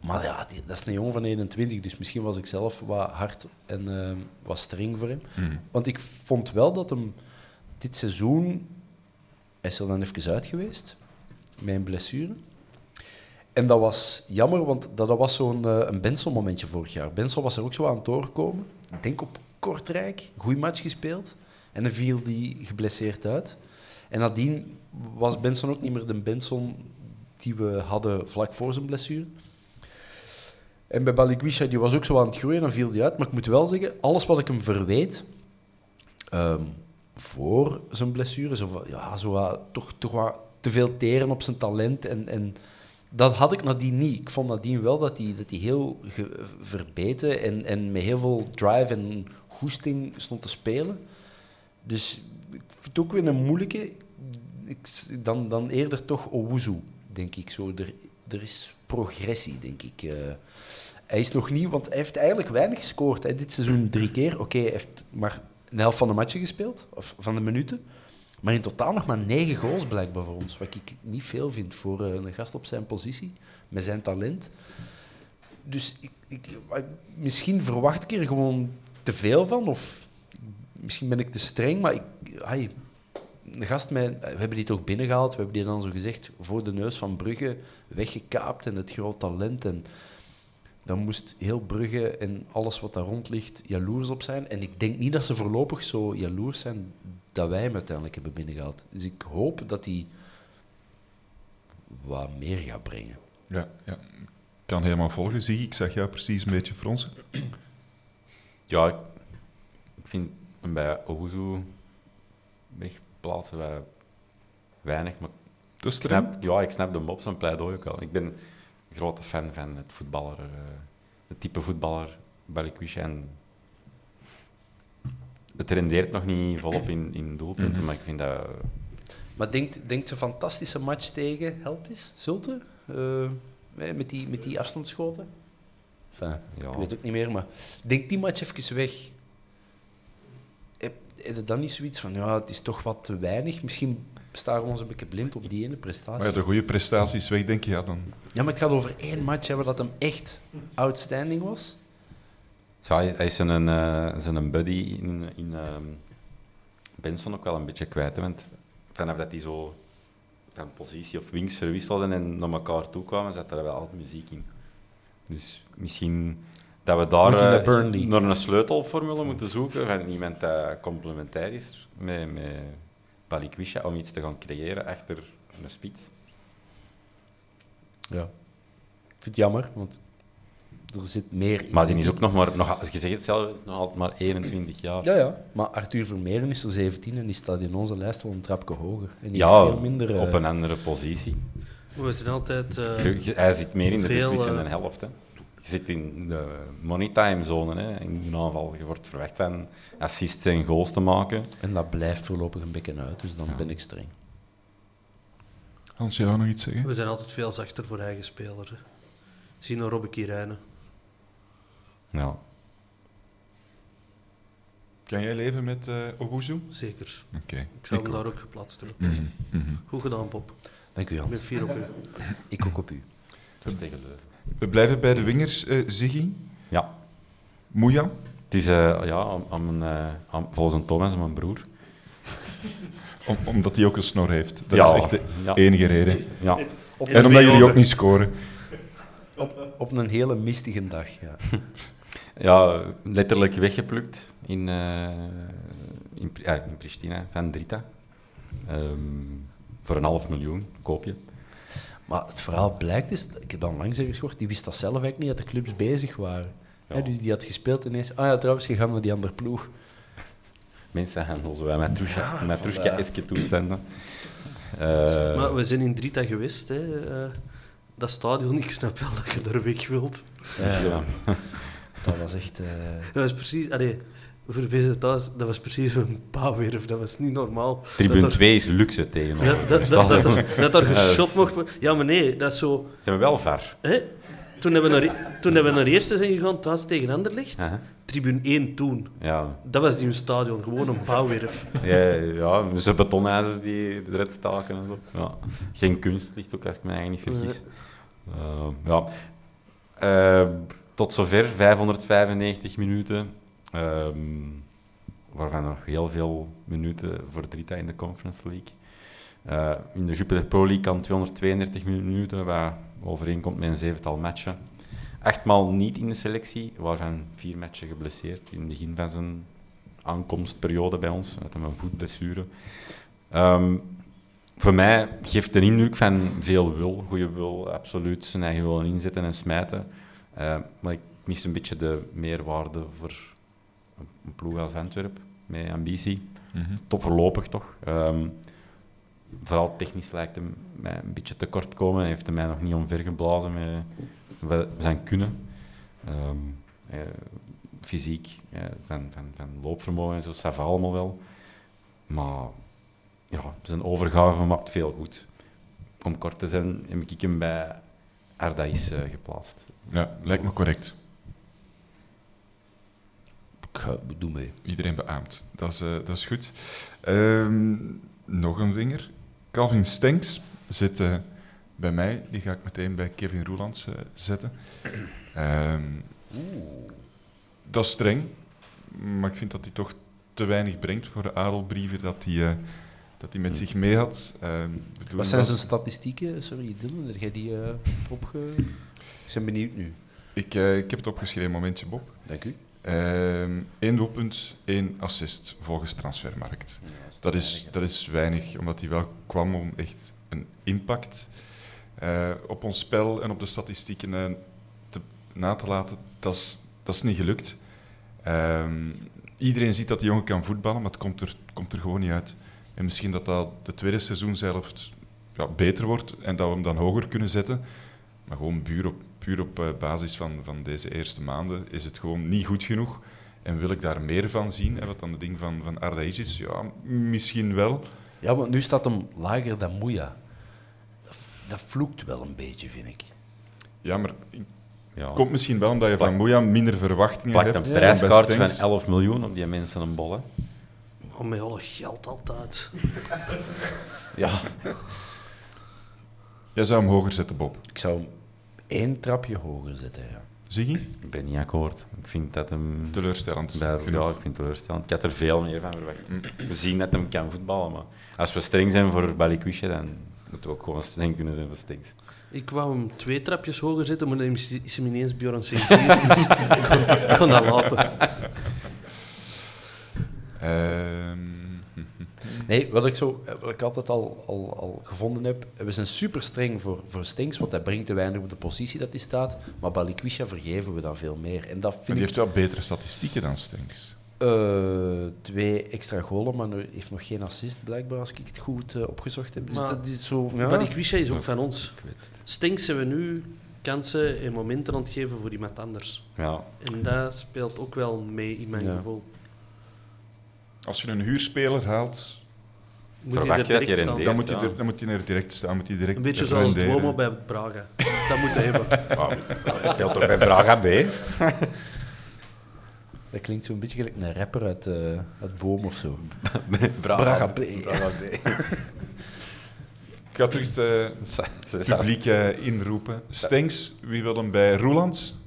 maar ja, die- dat is een jongen van 21, dus misschien was ik zelf wat hard en ehm, wat streng voor hem. Mhm. Want ik vond wel dat hem dit seizoen... Is er dan even uit geweest, een blessure. En dat was jammer, want dat, dat was zo'n eh, een Benson-momentje vorig jaar. Benson was er ook zo aan het doorkomen. Ik denk op Kortrijk, goede match gespeeld. En dan viel die geblesseerd uit. En nadien was Benson ook niet meer de Benson die we hadden vlak voor zijn blessure. En bij Balikwisha, die was ook zo aan het groeien, dan viel die uit. Maar ik moet wel zeggen, alles wat ik hem verweet, ehm, voor zijn blessure, van, ja, zo toch, toch wat te veel teren op zijn talent en, en dat had ik nadien niet. Ik vond nadien wel dat hij dat heel verbeten en, en met heel veel drive en goesting stond te spelen. Dus ik vind het ook weer een moeilijke. Ik, dan, dan eerder toch Owuzu, denk ik zo. Er, er is progressie, denk ik. eh. hij is nog niet, want hij heeft eigenlijk weinig gescoord. Hè. Dit seizoen drie keer. Oké, hij heeft maar een helft van de matchen gespeeld, of van de minuten. Maar in totaal nog maar negen goals blijkbaar voor ons. Wat ik niet veel vind voor eh, een gast op zijn positie, met zijn talent. Dus ik, ik, misschien verwacht ik er gewoon te veel van. Of misschien ben ik te streng, maar ik, ai, gast met, we hebben die toch binnengehaald. We hebben die dan zo gezegd voor de neus van Brugge weggekaapt en het groot talent. En dan moest heel Brugge en alles wat daar rond ligt jaloers op zijn. En ik denk niet dat ze voorlopig zo jaloers zijn dat wij hem uiteindelijk hebben binnengehaald. Dus ik hoop dat hij wat meer gaat brengen. Ja, ja. Ik kan helemaal volgen. Zie, ik zag jou precies een beetje fronsen. Ja, ik, ik vind hem bij Ohuzu wegplaatsen wij weinig, maar Te ik snap, ja, ik snap de mop zijn pleidooi ook al. Ik ben grote fan van het voetballer, eh, het type voetballer Balikwisha. En het rendeert nog niet volop in, in doelpunten, Mhm. maar ik vind dat... Maar denkt, denkt een fantastische match tegen Helptis, Zulte? Eh, met, die, met die afstandsschoten? Enfin, Ja. Ik weet ook niet meer, maar denk die match even weg. Heb, heb je dan niet zoiets van, ja, het is toch wat te weinig? Misschien staan we ons een beetje blind op die ene prestatie. Maar ja, de goede prestaties weg, denk je, ja, dan... Ja, maar het gaat over één match hebben dat hem echt outstanding was. Zo, hij, hij is zijn, eh, zijn buddy in, in ehm, Benson ook wel een beetje kwijt. hè, Want vanaf dat hij zo van positie of wings verwisselden en naar elkaar toe kwamen, zat er wel altijd muziek in. Dus misschien dat we daar naar eh, naar een sleutelformule moeten zoeken van iemand dat complementair is met, met Balikwisha om iets te gaan creëren achter een spits. Ja. Ik vind het jammer, want er zit meer in. Maar die is ook nog maar, nog, je zegt het zelf, nog altijd maar 21 jaar. Ja, ja. Maar Arthur Vermeeren is er 17 en die staat in onze lijst wel een trapje hoger. En die Ja, veel minder... eh, op een andere positie. We zijn altijd... eh, hij zit meer in de beslissende eh, helft. Hè. Je zit in de money time zone. Hè. In een aanval. Je wordt verwacht van assists en goals te maken. En dat blijft voorlopig een beetje uit, dus dan ben ik streng. Hans, jij nog iets zeggen? We zijn altijd veel zachter voor eigen spelers. hè. Zie naar Robbe Kirijnen. Ja. Kan jij leven met uh, Oguzu? Zeker. Oké. Ik zou Ik hem ook. daar ook geplaatst hebben. Mhm, mhm. Goed gedaan, Pop. Dank u, Ik ben Hans. fier op u. Ik ook op u. Dat is tegen Leuven. We blijven bij de wingers, eh Ziggy. Ja. Moeja. Het is eh, ja, aan, aan mijn, eh, aan- volgens een Thomas, mijn broer. Om, omdat hij ook een snor heeft. Dat Ja, is echt de ja. enige reden. Ja. Op, En omdat jullie ook niet scoren. op, op een hele mistige dag, ja. ja, letterlijk weggeplukt in, eh, in, ah, in Pristina van Drita. Ehm, voor een half miljoen koop je. Maar het verhaal blijkt is, ik heb dan langs ergens gehoord, die wist dat zelf eigenlijk niet, dat de clubs bezig waren. Ja. Dus die had gespeeld ineens. Ah ja, trouwens, je gaat naar die andere ploeg. Mensenhandel, zo Ja, Matrushka-eske toestanden. Eh, Maar we zijn in Drita geweest. Hè. eh, dat stadion, ik snap wel dat je daar weg wilt. Ja, ja. dat was echt... eh, Dat was precies... Allee, thuis, dat was precies een pauwwerf. Dat was niet normaal. Tribune dat er- 2 is luxe tegen. Dat, dat, dat, dat, er- dat er geschot mocht worden. Ja, maar nee, dat is zo... Ze hebben wel. Hè? Toen hebben we naar, toen hebben we naar eerste zijn gegaan, thuis tegen Anderlecht. Aha. Tribune 1 toen. Ja, Dat was die stadion, gewoon een bouwwerf. ja, ja zo betonijzers die eruit staken en zo. Ja. Geen kunst ligt ook, als ik me eigenlijk niet vergis. Eh, ja. Eh, tot zover 595 minuten. Ehm, waarvan nog heel veel minuten voor Drita in de Conference League. Eh, in de Jupiler Pro League kan 232 minuten, wat overeenkomt met een zevental matchen. Achtmaal niet in de selectie, waarvan vier matchen geblesseerd in het begin van zijn aankomstperiode bij ons, uit een voetblessure. Ehm, voor mij geeft de indruk van veel wil, goede wil, absoluut zijn eigen wil inzetten en smijten. Eh, maar ik mis een beetje de meerwaarde voor een ploeg als Antwerp, met ambitie. Tot voorlopig toch. Ehm, vooral technisch lijkt hem mij een beetje tekort komen. Hij heeft hem mij nog niet omvergeblazen met zijn kunnen. Ehm, eh, fysiek, eh, van, van, van loopvermogen en zo, va allemaal wel. Maar ja, zijn overgave maakt veel goed. Om kort te zijn, heb ik hem bij Ardaïs eh, geplaatst. Ja, lijkt me correct. Ik ga, doe mee. Iedereen beaamt. Dat is, eh, dat is goed. Ehm, nog een winger. Calvin Stenks zit eh, bij mij. Die ga ik meteen bij Kevin Roelands eh, zetten. Ehm, dat is streng. Maar ik vind dat hij toch te weinig brengt voor de adelbrieven dat hij, eh, dat hij met zich mee had. Ehm, Wat zijn zijn statistieken? Sorry, Dylan, heb jij die eh, opge... Ik ben benieuwd nu. Ik, eh, ik heb het opgeschreven, momentje Bob. Dank u. Eén doelpunt, één assist volgens Transfermarkt. dat, is, dat is weinig, omdat hij wel kwam om echt een impact eh, op ons spel en op de statistieken eh, te, na te laten. Dat is, dat is niet gelukt. Ehm, iedereen ziet dat die jongen kan voetballen, maar het komt er, komt er gewoon niet uit. En misschien dat dat de tweede seizoen zelf ja, beter wordt en dat we hem dan hoger kunnen zetten. Maar gewoon puur op, puur op eh, basis van, van deze eerste maanden is het gewoon niet goed genoeg. En wil ik daar meer van zien? En wat dan het ding van, van Ardaïs is, ja, misschien wel. Ja, want nu staat hem lager dan Moeja. Dat, dat vloekt wel een beetje, vind ik. Ja, maar Ja. komt misschien wel omdat je van Moeja minder verwachtingen Plakt hebt. een prijskaartje van Stenks. 11 miljoen op die mensen een bol. Hè. Oh, met alle geld altijd. Ja. Jij zou hem hoger zetten, Bob. Ik zou hem één trapje hoger zetten, ja. Zie je? Ik ben niet akkoord. Ik vind dat hem... Teleurstellend. Ja, ik vind het teleurstellend. Ik had er veel meer van verwacht. We zien dat hem kan voetballen, maar als we streng zijn voor Balikwisha, dan moeten we ook gewoon streng kunnen zijn voor Stinks. Ik wou hem twee trapjes hoger zetten, maar dan is hem ineens Bjorn Sinclair. Dus ik kon, ik kon dat laten. Ehm, Nee, wat ik, zo, wat ik altijd al, al, al gevonden heb, we zijn super streng voor, voor Stinks, want hij brengt te weinig op de positie dat hij staat. Maar Balikwisha vergeven we dan veel meer. En dat maar vind die ik heeft wel betere statistieken dan Stenks. eh, twee extra golen, maar hij heeft nog geen assist, blijkbaar, als ik het goed eh, opgezocht heb. Dus Maar- dat is zo... Ja. Maar die Quisha is ook van ons. Stinks zijn we nu kansen en momenten aan het geven voor iemand anders. Ja. En dat speelt ook wel mee in mijn Ja. gevoel. Als je een huurspeler haalt, Moet hij er dat direct staan. dan moet, hij er, dan moet hij er direct staan. Moet hij direct Een beetje zoals renderen. Duomo bij Braga. Dat moet hij hebben. Hij speelt toch bij Braga B? Dat klinkt zo'n beetje gelijk een rapper uit, eh uit Boom of zo. Braga, Braga B. Braga B. Ik ga terug het publiek eh, inroepen. Stenks, wie wil hem bij Roelands?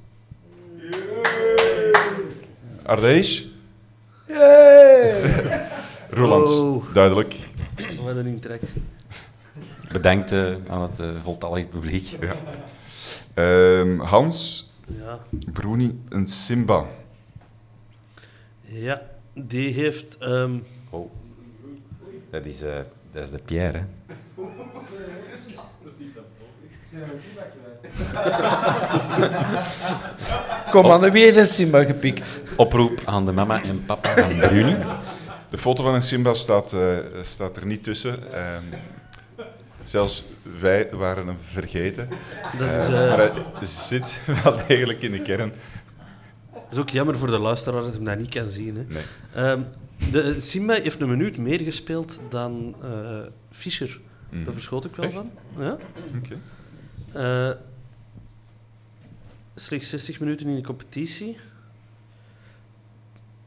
Ardees? Roelands, Oh. duidelijk. Wat een interactie. Bedankt eh, aan het eh, voltallig publiek. Ja. Ehm, Hans, Ja. Bruni en Simba. ja, die heeft... ehm, Oh. Dat is, eh, dat is de Pierre, hè. Kom aan, wie heeft een Simba gepikt? Oproep aan de mama en papa van Bruni. De foto van een Simba staat, eh, staat er niet tussen. Ehm, zelfs wij waren hem vergeten. dat, is, Eh, eh, maar hij zit wel degelijk in de kern. dat is ook jammer voor de luisteraar dat hij dat niet kan zien. Hè. Nee. Ehm, de, Simba heeft een minuut meer gespeeld dan eh, Fischer. Mhm. Daar verschoot ik wel Echt? van. Ja? Eh, slechts 60 minuten in de competitie.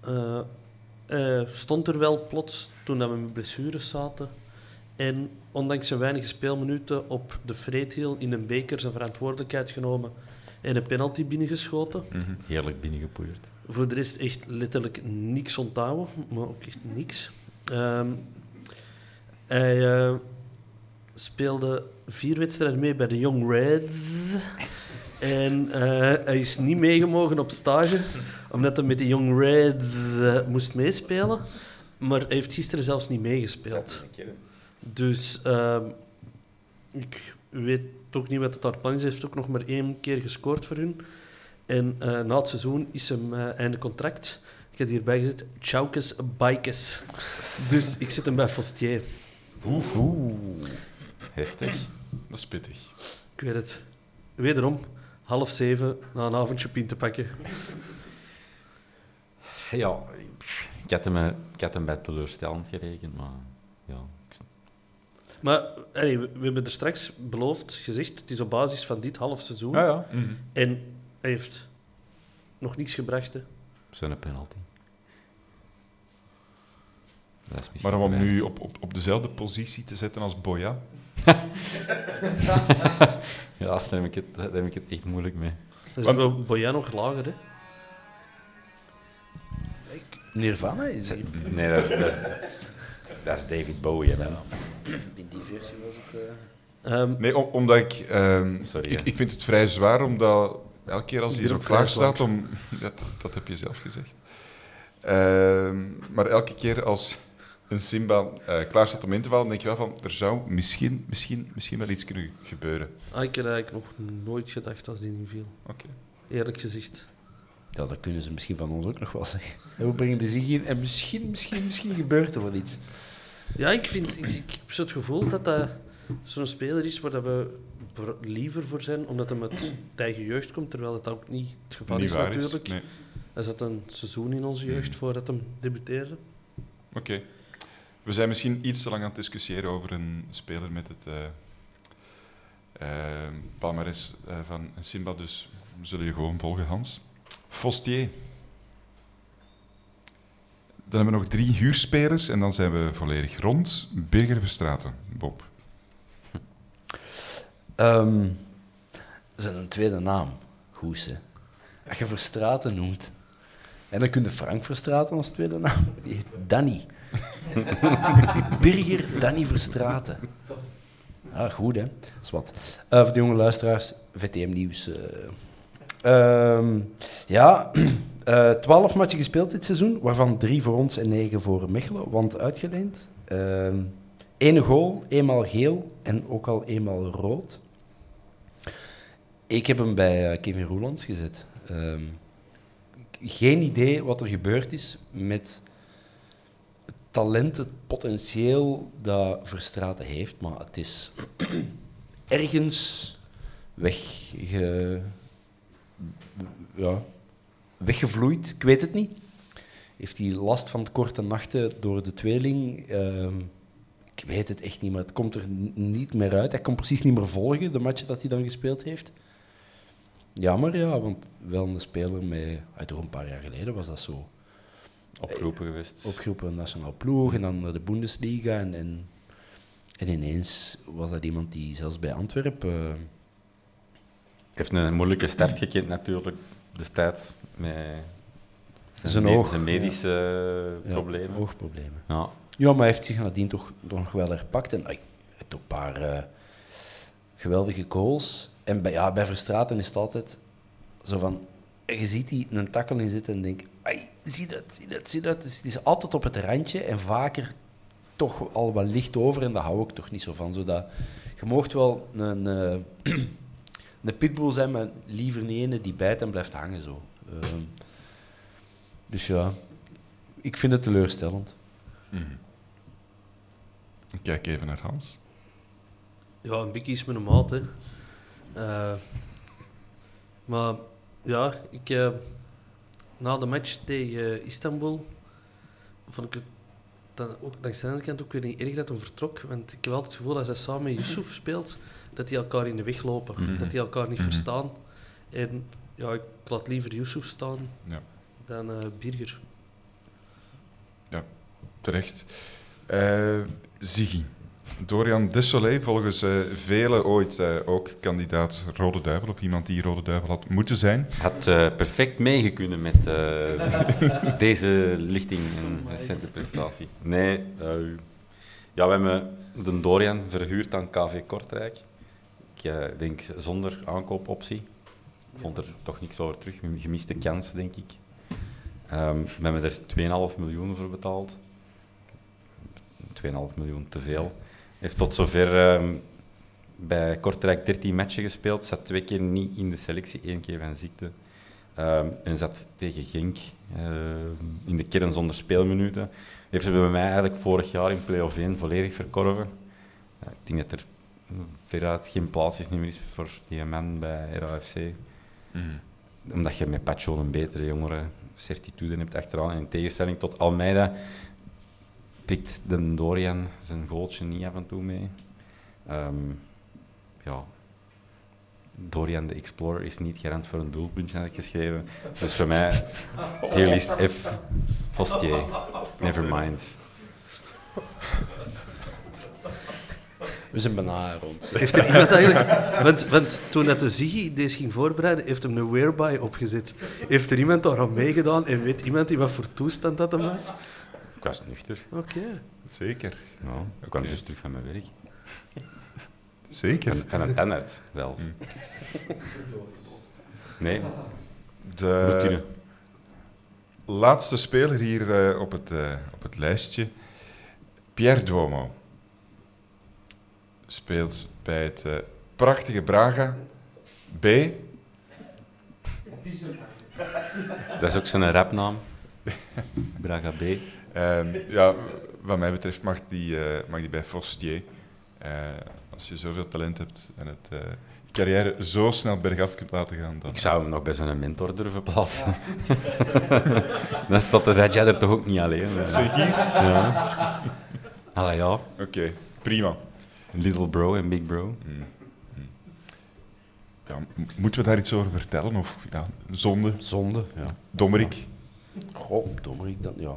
Eh, eh, stond er wel plots toen dat we met blessures zaten. En ondanks zijn weinige speelminuten op de Vreethiel in een beker zijn verantwoordelijkheid genomen en een penalty binnengeschoten. Mhm. Heerlijk binnengepoeierd. Voor de rest echt letterlijk niks onthouden, maar ook echt niks. Ehm, hij eh, speelde vier wedstrijden mee bij de Young Reds. En eh, hij is niet meegemogen op stage, omdat hij met de Young Reds eh, moest meespelen. Maar hij heeft gisteren zelfs niet meegespeeld. Dus ehm, ik weet ook niet wat het daar plan is. Hij heeft ook nog maar één keer gescoord voor hun. En eh, na het seizoen is hem eh, einde contract. Ik heb hierbij gezet, Chaukes Bikes. Dus ik zet hem bij Fostier. Heftig. Dat is pittig. Ik weet het. Wederom, half zeven na een avondje pint te pakken. Ja, ik had hem, ik had hem bij teleurstellend gerekend, maar ja. Maar allee, we, we hebben er straks beloofd, gezegd, het is op basis van dit half seizoen. Ja, ja. Mhm. En hij heeft nog niets gebracht. Hè. Zo'n penalty. Dat is misschien Maar om hem nu op, op, op dezelfde positie te zetten als Boya, Ja, daar heb, ik het, daar heb ik het echt moeilijk mee. Dat is Want- wel Boyan nog lager. Hè. Nirvana is hier. Nee, dat is, dat is, dat is David Bowie, hè. In die versie was het... eh, Ehm, Nee, om- omdat ik, ehm, Sorry, ik... vind het vrij zwaar, omdat elke keer als hij zo klaar staat om... Dat, dat heb je zelf gezegd. Ehm, maar elke keer als een Simba eh, klaar staat om in te vallen, denk je wel van, er zou misschien, misschien, misschien wel iets kunnen gebeuren. ah, ik heb eigenlijk nog nooit gedacht als die niet viel. Oké. Eerlijk gezegd. Ja, dat kunnen ze misschien van ons ook nog wel zeggen. En we brengen de zich in en misschien, misschien, misschien gebeurt er wel iets. Ja, ik, vind, ik, ik heb zo het gevoel dat dat zo'n speler is waar dat we liever voor zijn, omdat hij met de eigen jeugd komt, terwijl het ook niet het geval Niet is waar is. natuurlijk. Nee. Hij zat een seizoen in onze jeugd voordat hij debuteerde. Oké. We zijn misschien iets te lang aan het discussiëren over een speler met het eh eh, palmarès eh, van een Simba, dus we zullen je gewoon volgen, Hans. Fostier. Dan hebben we nog drie huurspelers en dan zijn we volledig rond. Birger Verstraten, Bob. Ehm zijn tweede naam, Goes, hè. Als je Verstraten noemt. En dan kun je Frank Verstraten als tweede naam. Die heet Danny. Birger Danny Verstraten. Ah, goed, hè. Dat is wat. Eh, voor de jonge luisteraars, VTM-nieuws. Ehm, ja, twaalf matchen gespeeld dit seizoen, waarvan drie voor ons en negen voor Mechelen, want uitgeleend. Ene goal, eenmaal geel en ook al eenmaal rood. Ik heb hem bij eh, Kevin Roelands gezet. Ehm, geen idee wat er gebeurd is met talent, het potentieel dat Verstraten heeft, maar het is ergens wegge, ja, weggevloeid. Ik weet het niet. Heeft hij last van korte nachten door de tweeling? Ehm, ik weet het echt niet, maar het komt er niet meer uit. Hij kon precies niet meer volgen, de match dat hij dan gespeeld heeft. Jammer, ja, want wel een speler met... Uit toch een paar jaar geleden was dat zo. Opgeroepen geweest. Opgeroepen nationaal ploeg en dan naar de Bundesliga. En, en, en ineens was dat iemand die zelfs bij Antwerpen... heeft een moeilijke start gekend natuurlijk, destijds, met zijn, oog, zijn medische ja, problemen. oogproblemen. Ja. Ja, maar hij heeft zich nadien toch, toch nog wel herpakt. En hij heeft ook een paar eh, geweldige goals. En bij, ja, bij Verstraten is het altijd zo van... Je ziet die een takkel in zitten en denkt... "Ai, Zie dat, zie dat, zie dat. Dus het is altijd op het randje en vaker toch al wat licht over. En daar hou ik toch niet zo van. Zodat, je moogt wel een, eh, een pitbull zijn, maar liever niet ene die bijt en blijft hangen. Zo. Ehm, dus ja, ik vind het teleurstellend. Ik kijk even naar Hans. Ja, een bikkie is een maat, hè. Eh, maar ja, ik, eh, na de match tegen eh, Istanbul vond ik het dan ook langs de andere kant ook weer niet erg dat hij vertrok. Want ik heb altijd het gevoel dat hij samen met Yusuf speelt, dat die elkaar in de weg lopen. Mhm. Dat die elkaar niet Mhm. verstaan. En ja, ik laat liever Yusuf staan Ja. dan eh Birger. Terecht. Eh Ziggy. Dorian Desolé, volgens eh velen ooit eh, ook kandidaat Rode Duivel, of iemand die Rode Duivel had moeten zijn. Had eh, perfect meegekunnen met eh, deze lichting en recente prestatie. Nee, ja, we hebben de Dorian verhuurd aan KV Kortrijk. Ik denk zonder aankoopoptie. Ik vond er toch niks over terug. Gemiste kans, denk ik. Ehm, we hebben er 2,5 miljoen voor betaald. 2,5 miljoen te veel. Heeft tot zover ehm, bij Kortrijk 13 matchen gespeeld. Zat twee keer niet in de selectie, één keer van ziekte. Ehm, en zat tegen Genk in de kern zonder speelminuten. Heeft ze bij mij eigenlijk vorig jaar in play-off 1 volledig verkorven. Ik denk dat er veruit geen plaats is meer is voor die man bij RAFC. Mhm. Omdat je met Pacho een betere jongere certitude hebt achteraan. En in tegenstelling tot Almeida pikt de Dorian zijn goaltje niet af en toe mee. Ehm, ja, Dorian de Explorer is niet garant voor een doelpuntje, heb ik geschreven. Dus voor mij, tierlist F, Fostier. Never mind. We zijn bijna rond. Heeft er iemand eigenlijk... Want, want toen dat de Ziggy deze ging voorbereiden, heeft hem een whereby opgezet. Heeft er iemand daar aan meegedaan en weet iemand die wat voor toestand dat hem was? Ik was nuchter. Oké. Zeker. Ja, ik kwam juist terug van mijn werk. Zeker. Van, van een tandarts, zelfs. Nee, De routine. laatste speler hier eh, op, het, eh, op het lijstje, Pierre Duomo. Speelt bij het eh, prachtige Braga B. Dat is ook zijn rapnaam. Braga B. Ehm, ja, wat mij betreft mag die, eh, mag die bij Forstier. Eh, als je zoveel talent hebt en het je carrière zo snel bergaf kunt laten gaan, dan... Ik zou hem nog bij zijn mentor durven plaatsen. Dan staat de Raja er toch ook niet alleen. Zeg hier? Ja. Allee, ja. Oké, prima. Little bro en big bro. Ja, m- moeten we daar iets over vertellen? Of ja, zonde, Zonde, ja. dommerik? Goh, dommerik dan, ja.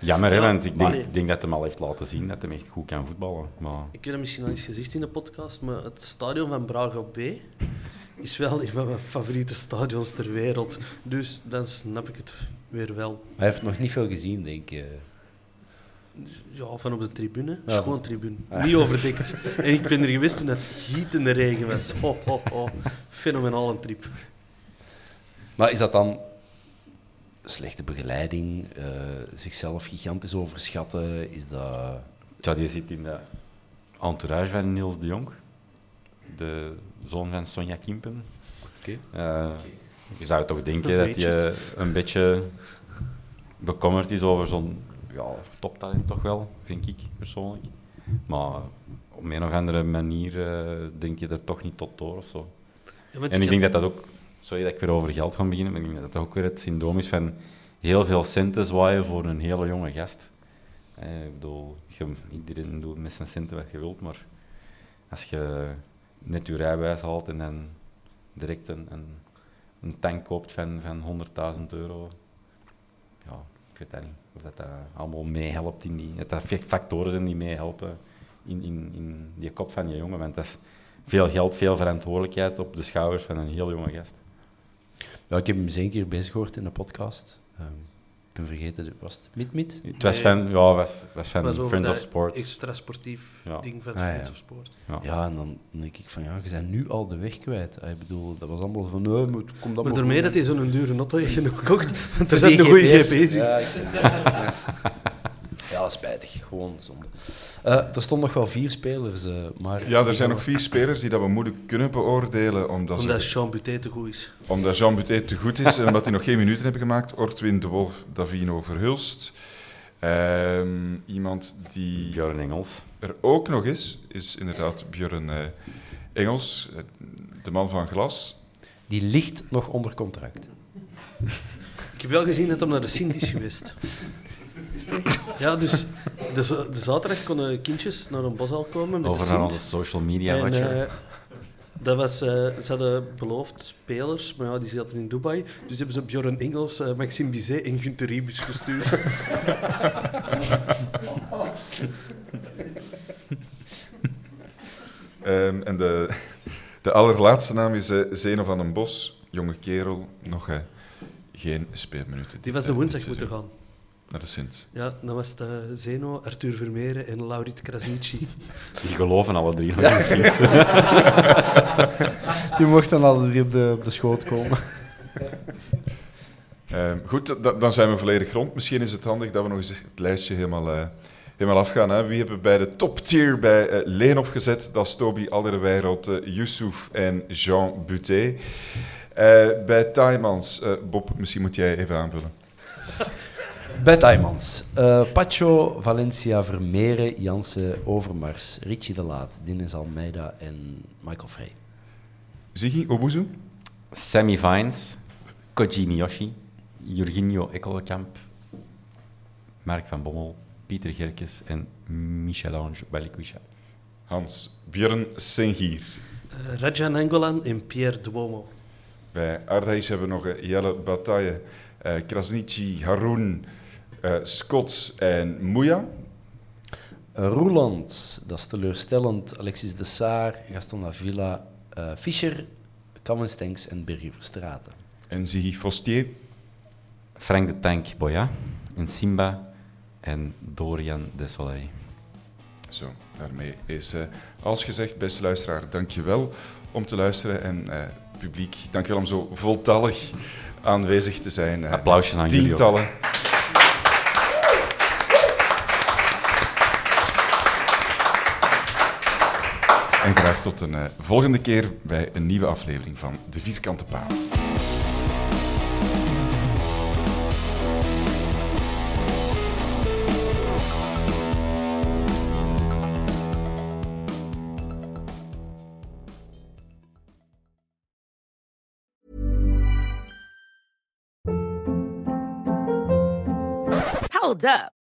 Jammer, hè, want ik denk, dat hij hem al heeft laten zien dat hij echt goed kan voetballen. Maar Ik heb het misschien al eens gezegd in de podcast, maar het stadion van Braga B is wel een van mijn favoriete stadions ter wereld. Dus dan snap ik het weer wel. Hij heeft nog niet veel gezien, denk ik. Ja, van op de tribune. Ja. Schoon tribune. Niet overdekt. En ik ben er geweest toen het gietende regen was. Ho, ho, ho. Fenomenaal een trip. Maar is dat dan slechte begeleiding, eh, zichzelf gigantisch overschatten? Is dat... ja, die zit in de entourage van Niels de Jong, de zoon van Sonja Kimpen. Oké. Eh, je zou toch denken Dat je een beetje bekommerd is over zo'n ja, toptalent, toch wel, vind ik persoonlijk. Maar op een of andere manier eh, denk je er toch niet tot door of zo. Ja, En ik denk dat dat ook, sorry dat ik weer over geld ga beginnen, maar ik denk dat dat ook weer het syndroom is van heel veel centen zwaaien voor een hele jonge gast. Eh, ik bedoel, je, iedereen doet met zijn centen wat je wilt, maar als je net je rijbewijs haalt en dan direct een, een, een tank koopt van, van 100.000 euro, ja, ik weet dat niet. Of dat, dat allemaal meehelpt in die... Dat dat fa- factoren zijn die meehelpen in, in, in die kop van die jongen, want dat is veel geld, veel verantwoordelijkheid op de schouders van een heel jonge gast. Ja, ik heb hem eens een keer bezig gehoord in een podcast. Ehm, ben vergeten, was het Mid-Mid? Het was van, ja, was, was van Het was over Friends of Sport. extra sportief Ja. ding van Ah, ja. Friends of Sport. Ja. Ja, en dan denk ik van ja, je bent nu al de weg kwijt. Ah, Ik bedoel, dat was allemaal van, nee, moet, kom dat Maar maar daarmee dat hij zo'n dure auto heeft gekocht, want er zit een goede GPS. GPS in. Ja, ja, spijtig. Gewoon zonde. Eh, er stonden nog wel vier spelers, eh, maar... Ja, er zijn nog vier spelers die dat we moeilijk kunnen beoordelen, omdat, Omdat ze, Jean Butet te goed is. omdat Jean Butet te goed is en omdat hij nog geen minuten hebben gemaakt. Ortwin de Wolf, Davino Verhulst. Ehm, iemand die Björn Engels. er ook nog is, is inderdaad Björn eh, Engels, de man van glas. Die ligt nog onder contract. Ik heb wel gezien dat hij naar de Sint is geweest. Ja, dus de, de zaterdag konden kindjes naar een boshal komen met Over de onze social media En, eh, dat was, eh, ze hadden beloofd spelers, maar ja, die zaten in Dubai. Dus hebben ze Bjorn Engels, eh, Maxime Bizet en Gunther Ribus gestuurd. Ehm, en de, de allerlaatste naam is Zeno van den Bos, jonge kerel, nog geen speelminuten. Die was de woensdag moeten gaan. Naar de Sint. Ja, dan was het eh, Zeno, Arthur Vermeeren en Laurit Krasnici. Die geloven alle drie nog in Sint. Je mocht dan al drie op de, op de schoot komen. Ehm, goed, da- dan zijn we volledig rond. Misschien is het handig dat we nog eens het lijstje helemaal, eh, helemaal afgaan. Hè. Wie hebben we bij de top tier bij eh Leenhof gezet? Dat is Toby Alderweireld, Yusuf en Jean Butet. Eh, bij Taimans, Bob, misschien moet jij even aanvullen. Bij Taimans. Uh, Pacho, Valencia, Vermeeren, Jansen, Overmars, Richie de Laat, Dennis Almeida en Michael Frey. Ziggy, Obuzu? Sammy Vines, Koji Miyoshi, Jorginho Ekkelkamp, Mark van Bommel, Pieter Gerkes en Michel-Ange Balikwisha. Hans, Björn Sengier. Uh, Raja Nangolan en Pierre Duomo. Bij Ardijs hebben we nog uh, Jelle Bataille, uh, Krasnici, Haroun, uh, Scott en Moeja. Roeland, dat is teleurstellend. Alexis de Saar, Gaston Avila, uh, Fischer, Kammenstenks en Birger Verstraten. En Ziggy Fostier. Frank de Tank Boya en Simba en Dorian de Soleil. Zo, daarmee is uh, alles gezegd, beste luisteraar. Dank je wel om te luisteren en uh, publiek, dank je wel om zo voltallig aanwezig te zijn. Uh, Applausje aan jullie Tientallen. En graag tot een uh, volgende keer bij een nieuwe aflevering van De Vierkante Paal. Hold up.